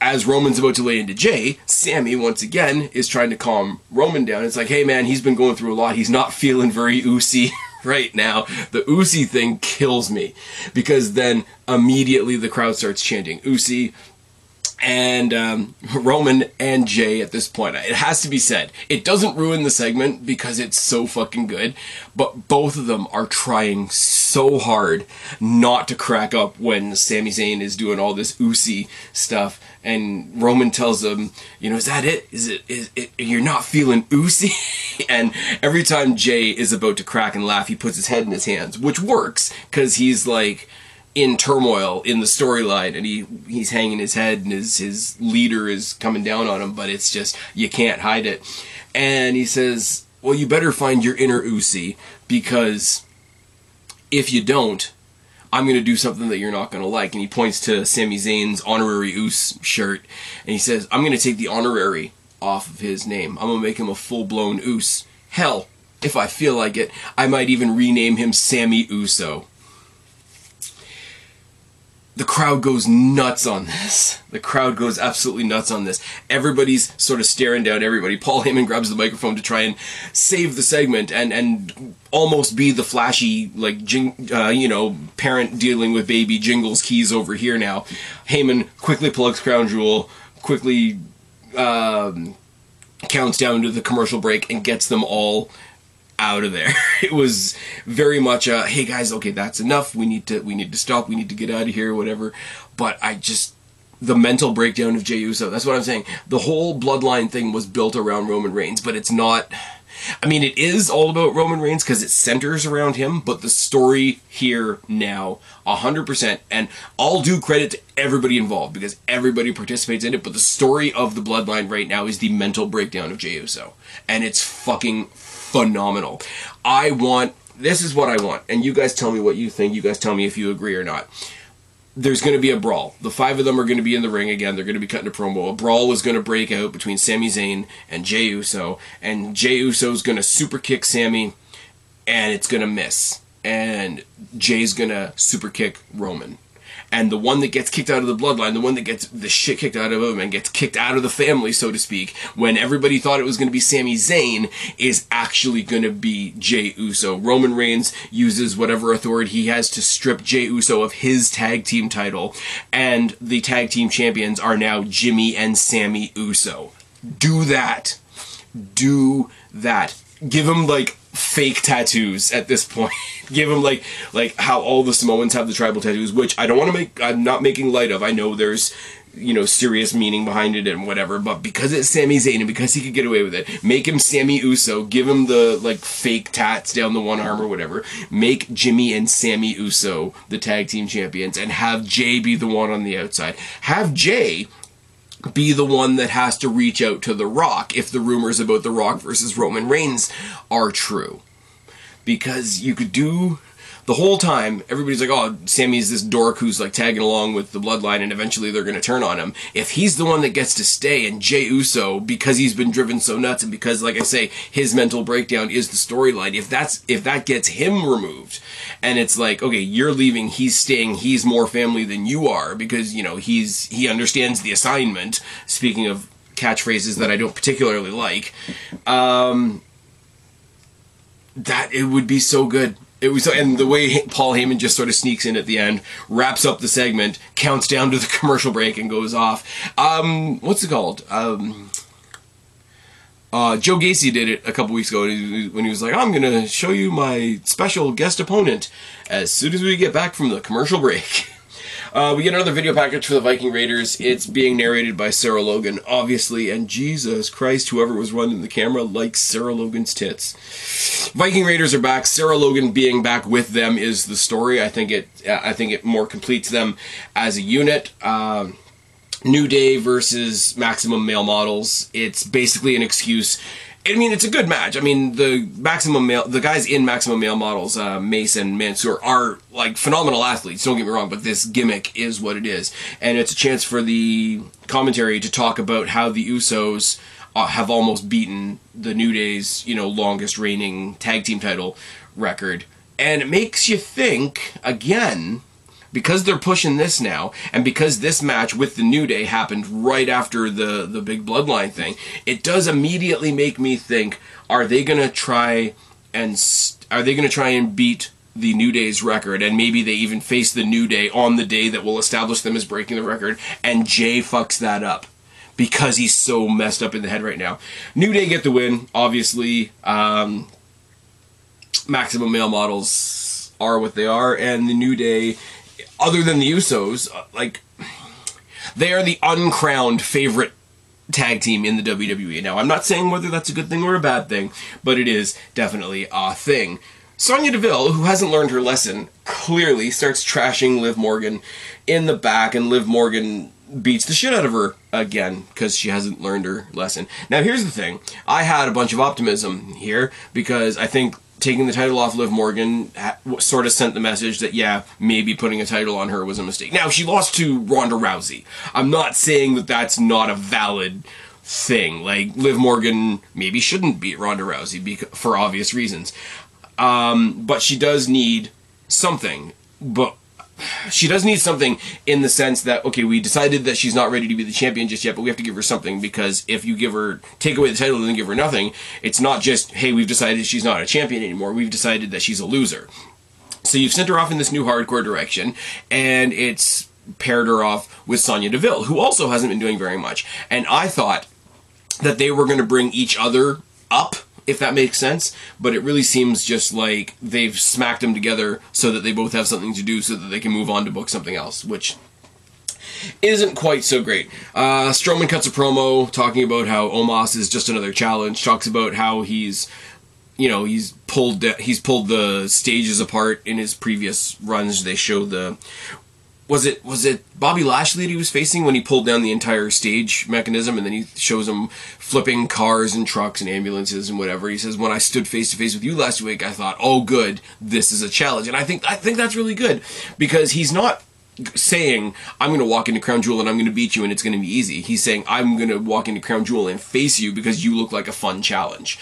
Speaker 1: as Roman's about to lay into Jey, Sami once again is trying to calm Roman down. It's like, hey man, he's been going through a lot. He's not feeling very Ucey *laughs* right now. The Ucey thing kills me because then immediately the crowd starts chanting oozy, and um, Roman and Jey at this point. It has to be said. It doesn't ruin the segment because it's so fucking good, but both of them are trying so hard not to crack up when Sami Zayn is doing all this Ucey stuff. And Roman tells him, you know, is that it? Is it, is it, you're not feeling Ucey? *laughs* and every time Jey is about to crack and laugh, he puts his head in his hands, which works because he's like, in turmoil in the storyline and he he's hanging his head and his his leader is coming down on him but it's just you can't hide it and he says well you better find your inner Ucey because if you don't I'm going to do something that you're not going to like. And he points to Sami Zayn's honorary Uce shirt, and he says, I'm going to take the honorary off of his name. I'm going to make him a full blown Uce. Hell, if I feel like it, I might even rename him Sami Uso the crowd goes nuts on this. The crowd goes absolutely nuts on this. Everybody's sort of staring down everybody. Paul Heyman grabs the microphone to try and save the segment and and almost be the flashy like jing, uh, you know parent dealing with baby jingles keys over here now. Heyman quickly plugs Crown Jewel, quickly um, counts down to the commercial break and gets them all out of there. *laughs* It was very much a hey guys, okay, that's enough. We need to we need to stop. We need to get out of here, whatever. But I just the mental breakdown of Jey Uso. That's what I'm saying. The whole bloodline thing was built around Roman Reigns, but it's not. I mean, it is all about Roman Reigns because it centers around him, but the story here now, 100%, and all due credit to everybody involved because everybody participates in it, but the story of the bloodline right now is the mental breakdown of Jey Uso. And it's fucking phenomenal. I want this is what I want, and you guys tell me what you think. You guys tell me if you agree or not. There's going to be a brawl. The five of them are going to be in the ring again. They're going to be cutting a promo. A brawl is going to break out between Sami Zayn and Jey Uso, and Jey Uso is going to super kick Sami, and it's going to miss. And Jey's going to super kick Roman and the one that gets kicked out of the bloodline, the one that gets the shit kicked out of him and gets kicked out of the family, so to speak, when everybody thought it was going to be Sami Zayn, is actually going to be Jey Uso. Roman Reigns uses whatever authority he has to strip Jey Uso of his tag team title, and the tag team champions are now Jimmy and Sami Uso. Do that. Do that. Give him like fake tattoos at this point. *laughs* Give them like like how all the Samoans have the tribal tattoos, which I don't want to make. I'm not making light of. I know there's you know serious meaning behind it and whatever, but because it's Sami Zayn and because he could get away with it, make him Sami Uso. Give him the like fake tats down the one arm or whatever. Make Jimmy and Sami Uso the tag team champions and have Jey be the one on the outside. Have Jey be the one that has to reach out to The Rock if the rumors about The Rock versus Roman Reigns are true. Because you could do the whole time, everybody's like, oh, Sami's this dork who's like tagging along with the bloodline and eventually they're going to turn on him. If he's the one that gets to stay and Jey Uso, because he's been driven so nuts and because, like I say, his mental breakdown is the storyline, if that's, if that gets him removed and it's like, okay, you're leaving, he's staying, he's more family than you are because, you know, he's, he understands the assignment. Speaking of catchphrases that I don't particularly like, um, that it would be so good it was, and the way Paul Heyman just sort of sneaks in at the end, wraps up the segment, counts down to the *laughs* commercial break, and goes off. Um, what's it called? Um, uh, Joe Gacy did it a couple weeks ago when he was like, "I'm gonna show you my special guest opponent as soon as we get back from the commercial break." *laughs* Uh, we get another video package for the Viking Raiders. It's being narrated by Sarah Logan, obviously, and Jesus Christ, whoever was running the camera likes Sarah Logan's tits. Viking Raiders are back. Sarah Logan being back with them is the story. I think it. I think it more completes them as a unit. Um, New Day versus Maximum Male Models. It's basically an excuse I mean, it's a good match. I mean, the maximum male, the guys in maximum male models, uh, Mason, Mansoor, are like phenomenal athletes. Don't get me wrong, but this gimmick is what it is, and it's a chance for the commentary to talk about how the Usos uh, have almost beaten the New Day's, you know, longest reigning tag team title record, and it makes you think again because they're pushing this now, and because this match with the New Day happened right after the the big Bloodline thing, it does immediately make me think: Are they gonna try and st- are they gonna try and beat the New Day's record, and maybe they even face the New Day on the day that will establish them as breaking the record, and Jey fucks that up because he's so messed up in the head right now. New Day get the win, obviously. Um, maximum male models are what they are, and the New Day other than the Usos, uh, like they are the uncrowned favorite tag team in the WWE. Now, I'm not saying whether that's a good thing or a bad thing, but it is definitely a thing. Sonya Deville, who hasn't learned her lesson, clearly starts trashing Liv Morgan in the back, and Liv Morgan beats the shit out of her again because she hasn't learned her lesson. Now, here's the thing I had a bunch of optimism here because I think taking the title off Liv Morgan ha- sort of sent the message that yeah, maybe putting a title on her was a mistake. Now she lost to Ronda Rousey. I'm not saying that that's not a valid thing. Like Liv Morgan maybe shouldn't beat Ronda Rousey for obvious reasons, um, but she does need something. But she does need something in the sense that okay, we decided that she's not ready to be the champion just yet, but we have to give her something because if you give her take away the title and then give her nothing, it's not just hey, we've decided she's not a champion anymore. We've decided that she's a loser. So you've sent her off in this new hardcore direction, and it's paired her off with Sonya Deville, who also hasn't been doing very much. And I thought that they were going to bring each other up if that makes sense. But it really seems just like they've smacked them together so that they both have something to do so that they can move on to book something else, which isn't quite so great. Uh, Strowman cuts a promo talking about how Omos is just another challenge. Talks about how he's, you know, he's pulled he's pulled the stages apart in his previous runs. They show the was it was it Bobby Lashley that he was facing when he pulled down the entire stage mechanism and then he shows him flipping cars and trucks and ambulances and whatever. He says, "When I stood face to face with you last week, I thought, oh, good, this is a challenge." And I think I think that's really good because he's not saying I'm going to walk into Crown Jewel and I'm going to beat you and it's going to be easy. He's saying I'm going to walk into Crown Jewel and face you because you look like a fun challenge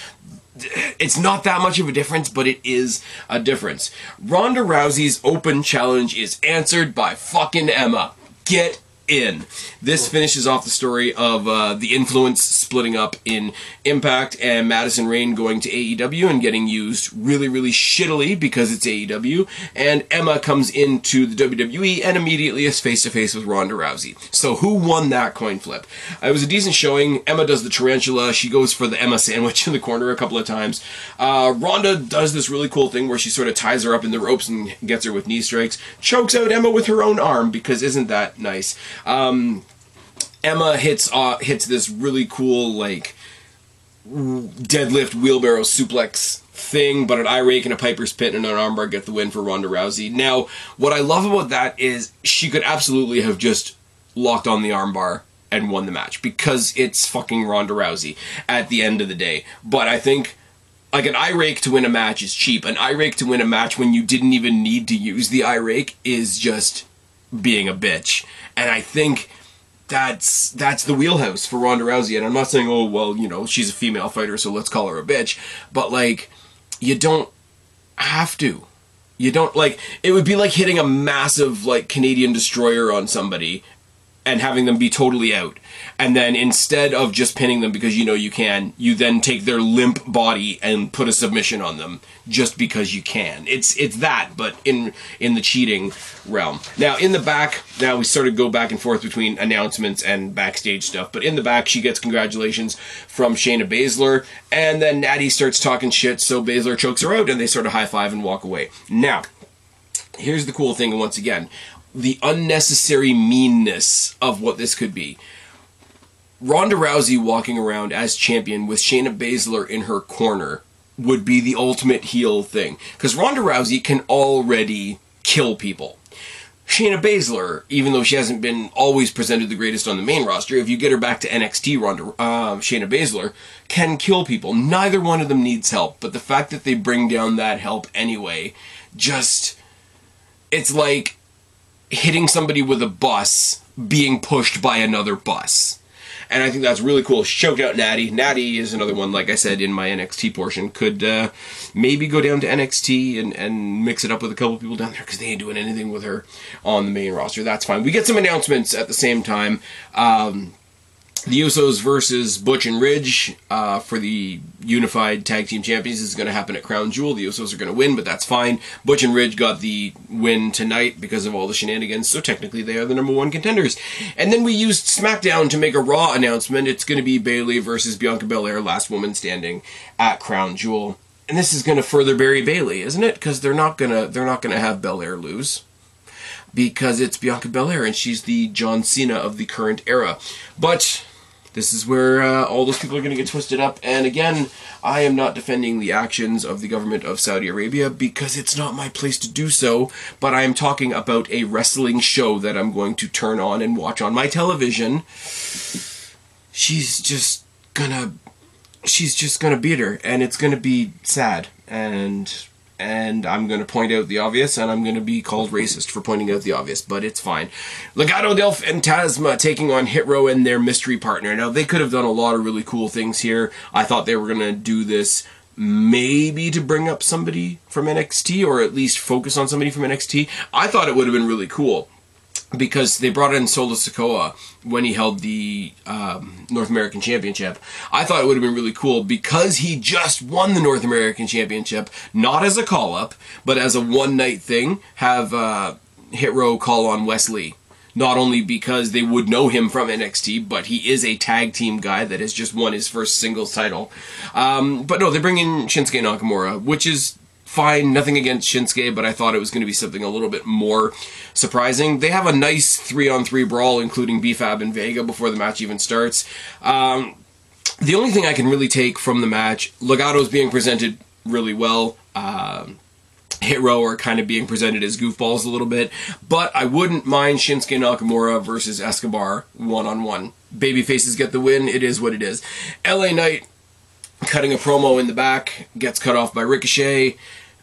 Speaker 1: it's not that much of a difference, but it is a difference. Ronda Rousey's open challenge is answered by fucking Emma. Get in. This finishes off the story of uh, the influence splitting up in Impact and Madison Rayne going to AEW and getting used really, really shittily because it's AEW. And Emma comes into the WWE and immediately is face to face with Ronda Rousey. So who won that coin flip? It was a decent showing. Emma does the tarantula. She goes for the Emma sandwich *laughs* in the corner a couple of times. Uh, Ronda does this really cool thing where she sort of ties her up in the ropes and gets her with knee strikes. Chokes out Emma with her own arm because isn't that nice? Um, Emma hits uh, hits this really cool like deadlift wheelbarrow suplex thing, but an eye rake and a Piper's Pit and an armbar get the win for Ronda Rousey. Now, what I love about that is she could absolutely have just locked on the armbar and won the match because it's fucking Ronda Rousey at the end of the day. But I think like an eye rake to win a match is cheap. An eye rake to win a match when you didn't even need to use the eye rake is just being a bitch. And I think that's that's the wheelhouse for Ronda Rousey. And I'm not saying, oh well, you know, she's a female fighter, so let's call her a bitch. But like, you don't have to. You don't like. It would be like hitting a massive like Canadian destroyer on somebody and having them be totally out. And then instead of just pinning them because you know you can, you then take their limp body and put a submission on them just because you can. It's it's that, but in in the cheating realm. Now in the back, now we sort of go back and forth between announcements and backstage stuff. But in the back, she gets congratulations from Shayna Baszler, and then Natty starts talking shit, so Baszler chokes her out, and they sort of high five and walk away. Now, here's the cool thing, once again, the unnecessary meanness of what this could be. Ronda Rousey walking around as champion with Shayna Baszler in her corner would be the ultimate heel thing. Because Ronda Rousey can already kill people. Shayna Baszler, even though she hasn't been always presented the greatest on the main roster, if you get her back to NXT, Ronda, uh, Shayna Baszler can kill people. Neither one of them needs help, but the fact that they bring down that help anyway, just it's like hitting somebody with a bus being pushed by another bus. And I think that's really cool. Choked out Natty. Natty is another one, like I said in my NXT portion, could uh, maybe go down to NXT and, and mix it up with a couple people down there because they ain't doing anything with her on the main roster. That's fine. We get some announcements at the same time. Um, the Usos versus Butch and Ridge uh, for the Unified Tag Team Champions is going to happen at Crown Jewel. The Usos are going to win, but that's fine. Butch and Ridge got the win tonight because of all the shenanigans, so technically they are the number one contenders. And then we used SmackDown to make a Raw announcement. It's going to be Bayley versus Bianca Belair, last woman standing at Crown Jewel. And this is going to further bury Bayley, isn't it? Because they're not gonna they're not gonna have Belair lose because it's Bianca Belair and she's the John Cena of the current era. But this is where uh, all those people are going to get twisted up. And again, I am not defending the actions of the government of Saudi Arabia because it's not my place to do so. But I am talking about a wrestling show that I'm going to turn on and watch on my television. She's just gonna. She's just gonna beat her, and it's gonna be sad and and I'm going to point out the obvious, and I'm going to be called racist for pointing out the obvious, but it's fine. Legado del Fantasma taking on Hit Row and their mystery partner. Now, they could have done a lot of really cool things here. I thought they were going to do this maybe to bring up somebody from NXT, or at least focus on somebody from NXT. I thought it would have been really cool because they brought in Solo Sikoa when he held the um, North American Championship. I thought it would have been really cool because he just won the North American Championship, not as a call up, but as a one night thing. Have uh, Hit Row call on Wes Lee. Not only because they would know him from NXT, but he is a tag team guy that has just won his first singles title. Um, but no, they bring in Shinsuke Nakamura, which is fine. Nothing against Shinsuke, but I thought it was going to be something a little bit more surprising. They have a nice three on three brawl, including B-Fab and Vega, before the match even starts. Um, the only thing I can really take from the match, Legado's being presented really well. Um, Hit Row are kind of being presented as goofballs a little bit, but I wouldn't mind Shinsuke Nakamura versus Escobar one on one. Baby faces get the win. It is what it is. LA Knight cutting a promo in the back gets cut off by Ricochet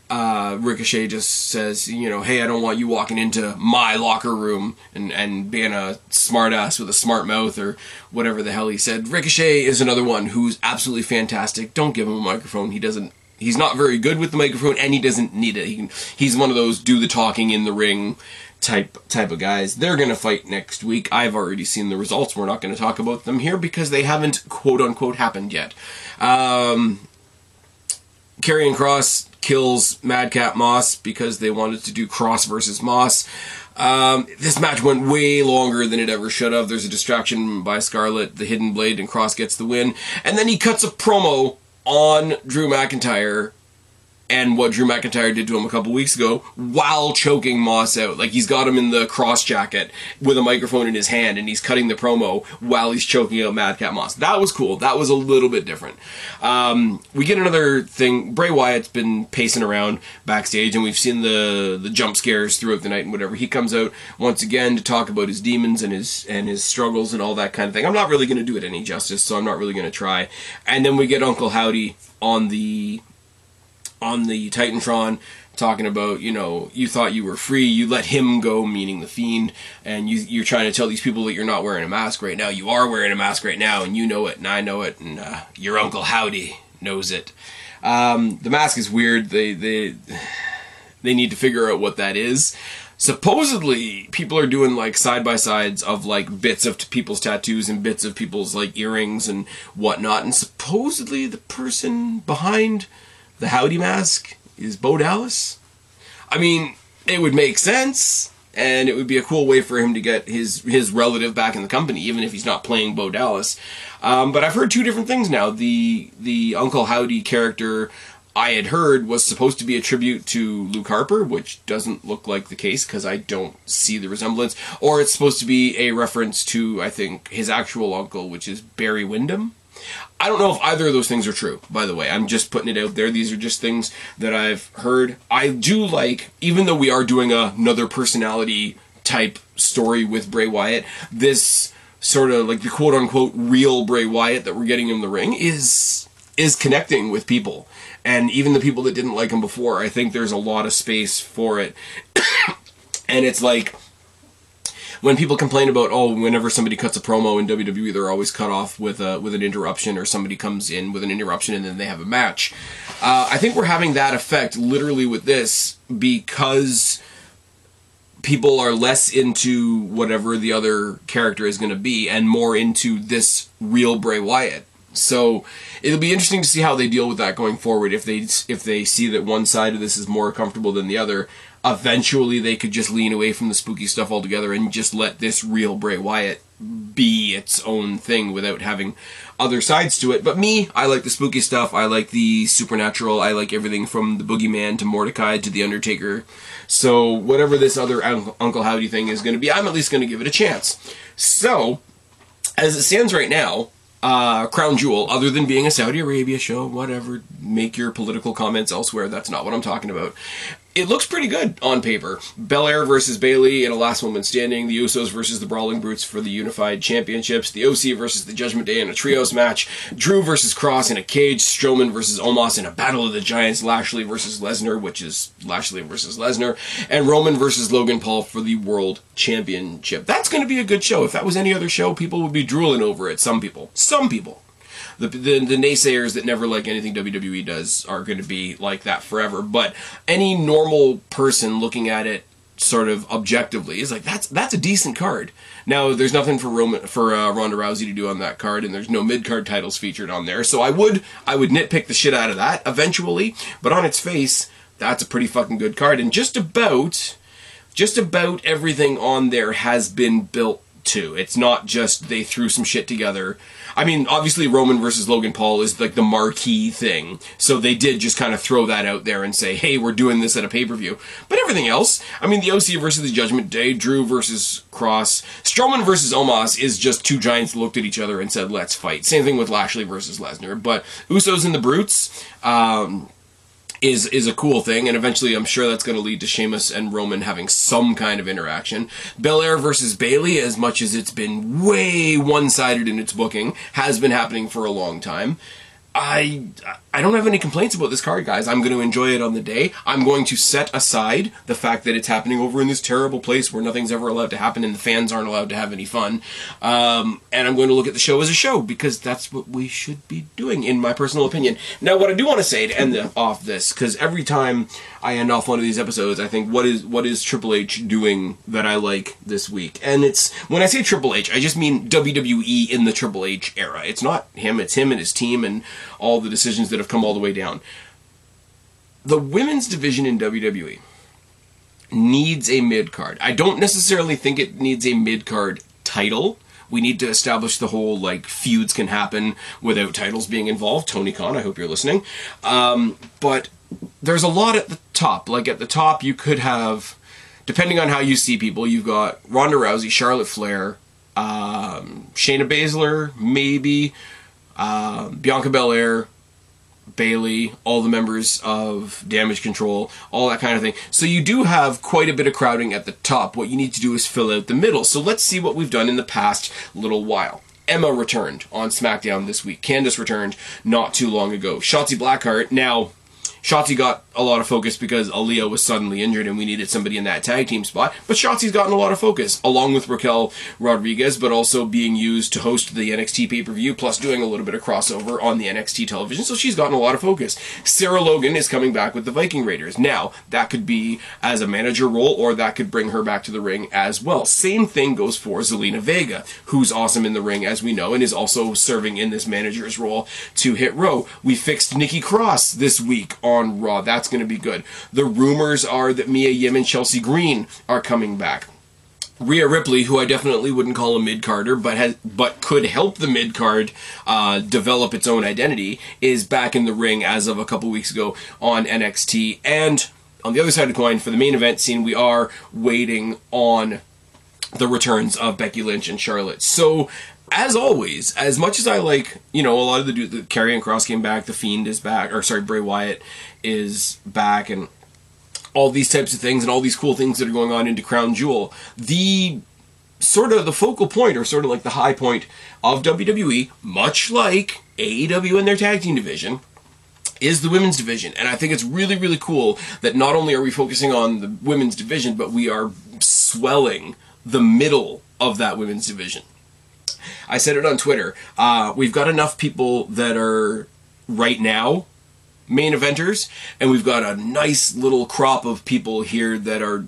Speaker 1: uh, Ricochet just says, you know, hey, I don't want you walking into my locker room and, and being a smartass with a smart mouth or whatever the hell he said. Ricochet is another one who's absolutely fantastic. Don't give him a microphone. He doesn't. He's not very good with the microphone, and he doesn't need it. He he's one of those do the talking in the ring type type of guys. They're gonna fight next week. I've already seen the results. We're not gonna talk about them here because they haven't quote unquote happened yet. Um, Karrion Kross kills Madcap Moss because they wanted to do Kross versus Moss. Um, this match went way longer than it ever should have. There's a distraction by Scarlett, the Hidden Blade, and Kross gets the win. And then he cuts a promo on Drew McIntyre and what Drew McIntyre did to him a couple weeks ago while choking Moss out. Like he's got him in the Kross Jacket with a microphone in his hand and he's cutting the promo while he's choking out Madcap Moss. That was cool. That was a little bit different. Um, we get another thing. Bray Wyatt's been pacing around backstage and we've seen the the jump scares throughout the night and whatever. He comes out once again to talk about his demons and his and his struggles and all that kind of thing. I'm not really going to do it any justice, so I'm not really going to try. And then we get Uncle Howdy on the on the Titantron talking about, you know, you thought you were free, you let him go, meaning the fiend, and you, you're trying to tell these people that you're not wearing a mask right now. You are wearing a mask right now, and you know it, and I know it, and uh, your Uncle Howdy knows it. Um, the mask is weird. They they they need to figure out what that is. Supposedly, people are doing like side by sides of like bits of people's tattoos and bits of people's like earrings and whatnot, and supposedly the person behind the Howdy mask is Bo Dallas. I mean, it would make sense, and it would be a cool way for him to get his his relative back in the company, even if he's not playing Bo Dallas. Um, but I've heard two different things now. The the Uncle Howdy character I had heard was supposed to be a tribute to Luke Harper, which doesn't look like the case because I don't see the resemblance. Or it's supposed to be a reference to, I think, his actual uncle, which is Barry Windham. I don't know if either of those things are true, by the way. I'm just putting it out there. These are just things that I've heard. I do like, even though we are doing another personality type story with Bray Wyatt, this sort of like the quote unquote real Bray Wyatt that we're getting in the ring is is connecting with people. And even the people that didn't like him before, I think there's a lot of space for it. *coughs* and it's like when people complain about oh whenever somebody cuts a promo in WWE they're always cut off with a with an interruption or somebody comes in with an interruption and then they have a match. Uh, I think we're having that effect literally with this because people are less into whatever the other character is going to be and more into this real Bray Wyatt. So it'll be interesting to see how they deal with that going forward. If they if they see that one side of this is more comfortable than the other, eventually they could just lean away from the spooky stuff altogether and just let this real Bray Wyatt be its own thing without having other sides to it. But me, I like the spooky stuff. I like the supernatural. I like everything from the Boogeyman to Mordecai to the Undertaker. So whatever this other Uncle Howdy thing is going to be, I'm at least going to give it a chance. So as it stands right now, uh, Crown Jewel, other than being a Saudi Arabia show, whatever, make your political comments elsewhere. That's not what I'm talking about it looks pretty good on paper. Belair versus Bayley in a last woman standing. The Usos versus the Brawling Brutes for the Unified Championships. The OC versus the Judgment Day in a trios match. Drew versus Kross in a cage. Strowman versus Omos in a Battle of the Giants. Lashley versus Lesnar, which is Lashley versus Lesnar. And Roman versus Logan Paul for the World Championship. That's going to be a good show. If that was any other show, people would be drooling over it. Some people. Some people the, the, the naysayers that never like anything WWE does are going to be like that forever. But any normal person looking at it sort of objectively is like that's that's a decent card. Now there's nothing for Roman for uh, Ronda Rousey to do on that card, and there's no mid card titles featured on there. So I would I would nitpick the shit out of that eventually, but on its face, that's a pretty fucking good card, and just about just about everything on there has been built to. It's not just they threw some shit together I mean, obviously Roman versus Logan Paul is like the marquee thing. So they did just kind of throw that out there and say, hey, we're doing this at a pay per view. But everything else, I mean, the OC versus the Judgment Day, Drew versus Kross, Strowman versus Omos is just two giants looked at each other and said, let's fight. Same thing with Lashley versus Lesnar. But Usos and the Brutes, um, is is a cool thing, and eventually I'm sure that's going to lead to Sheamus and Roman having some kind of interaction. Belair versus Bayley, as much as it's been way one sided in its booking, has been happening for a long time. I I don't have any complaints about this card, guys. I'm going to enjoy it on the day. I'm going to set aside the fact that it's happening over in this terrible place where nothing's ever allowed to happen and the fans aren't allowed to have any fun. Um, and I'm going to look at the show as a show because that's what we should be doing, in my personal opinion. Now, what I do want to say to end the, off this, because every time I end off one of these episodes, I think, what is what is Triple H doing that I like this week? And it's when I say Triple H, I just mean WWE in the Triple H era. It's not him; it's him and his team and all the decisions that have come all the way down. The women's division in WWE needs a mid card. I don't necessarily think it needs a mid card title. We need to establish the whole like feuds can happen without titles being involved. Tony Khan, I hope you're listening. Um, but there's a lot at the top. Like at the top, you could have, depending on how you see people, you've got Ronda Rousey, Charlotte Flair, um, Shayna Baszler, maybe uh, Bianca Belair, Bayley, all the members of Damage Control, all that kind of thing. So you do have quite a bit of crowding at the top. What you need to do is fill out the middle. So let's see what we've done in the past little while. Emma returned on SmackDown this week. Candice returned not too long ago. Shotzi Blackheart now Shotzi got a lot of focus because Aliyah was suddenly injured and we needed somebody in that tag team spot. But Shotzi's gotten a lot of focus, along with Raquel Rodriguez, but also being used to host the NXT pay per view, plus doing a little bit of crossover on the NXT television. So she's gotten a lot of focus. Sarah Logan is coming back with the Viking Raiders. Now, that could be as a manager role, or that could bring her back to the ring as well. Same thing goes for Zelina Vega, who's awesome in the ring, as we know, and is also serving in this manager's role to Hit Row. We fixed Nikki Cross this week on on Raw. That's going to be good. The rumors are that Mia Yim and Chelsea Green are coming back. Rhea Ripley, who I definitely wouldn't call a mid carder, but has but could help the mid card uh, develop its own identity, is back in the ring as of a couple weeks ago on NXT. And on the other side of the coin, for the main event scene, we are waiting on the returns of Becky Lynch and Charlotte. So as always, as much as I like, you know, a lot of the the Karrion Kross came back, the Fiend is back, or sorry, Bray Wyatt is back, and all these types of things and all these cool things that are going on into Crown Jewel. The sort of the focal point, or sort of like the high point of WWE, much like AEW and their tag team division, is the women's division. And I think it's really, really cool that not only are we focusing on the women's division, but we are swelling the middle of that women's division. I said it on Twitter. Uh, we've got enough people that are right now main eventers, and we've got a nice little crop of people here that are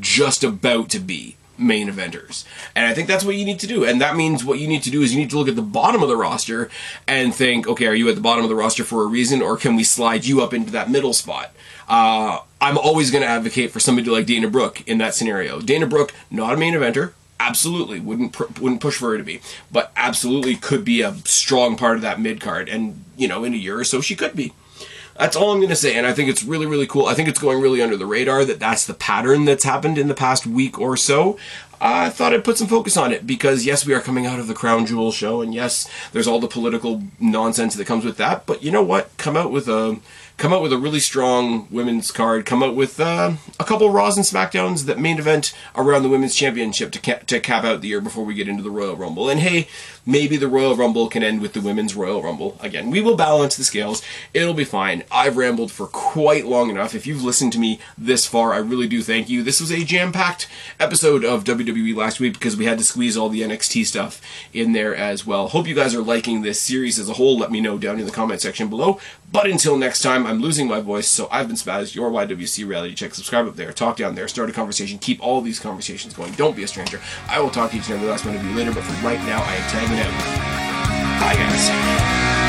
Speaker 1: just about to be main eventers. And I think that's what you need to do. And that means what you need to do is you need to look at the bottom of the roster and think, okay, are you at the bottom of the roster for a reason, or can we slide you up into that middle spot? Uh, I'm always going to advocate for somebody like Dana Brooke in that scenario. Dana Brooke, not a main eventer, absolutely wouldn't pr- wouldn't push for her to be, but absolutely could be a strong part of that mid card. And you know, in a year or so, she could be. That's all I'm going to say, and I think it's really, really cool. I think it's going really under the radar that that's the pattern that's happened in the past week or so. I thought I'd put some focus on it because yes, we are coming out of the Crown Jewel show, and yes, there's all the political nonsense that comes with that. But you know what? Come out with a come out with a really strong women's card, come out with uh, a couple Raws and SmackDowns that main event around the women's championship to, to cap out the year before we get into the Royal Rumble. And hey, maybe the Royal Rumble can end with the women's Royal Rumble. Again, we will balance the scales. It'll be fine. I've rambled for quite long enough. If you've listened to me this far, I really do thank you. This was a jam packed episode of WWE last week because we had to squeeze all the NXT stuff in there as well. Hope you guys are liking this series as a whole. Let me know down in the comment section below. But until next time, I'm losing my voice, so I've been Spaz, your YWC reality check. Subscribe up there, talk down there, start a conversation, keep all these conversations going. Don't be a stranger. I will talk to each and every last one of you later, but for right now, I am tagging out. Bye, guys.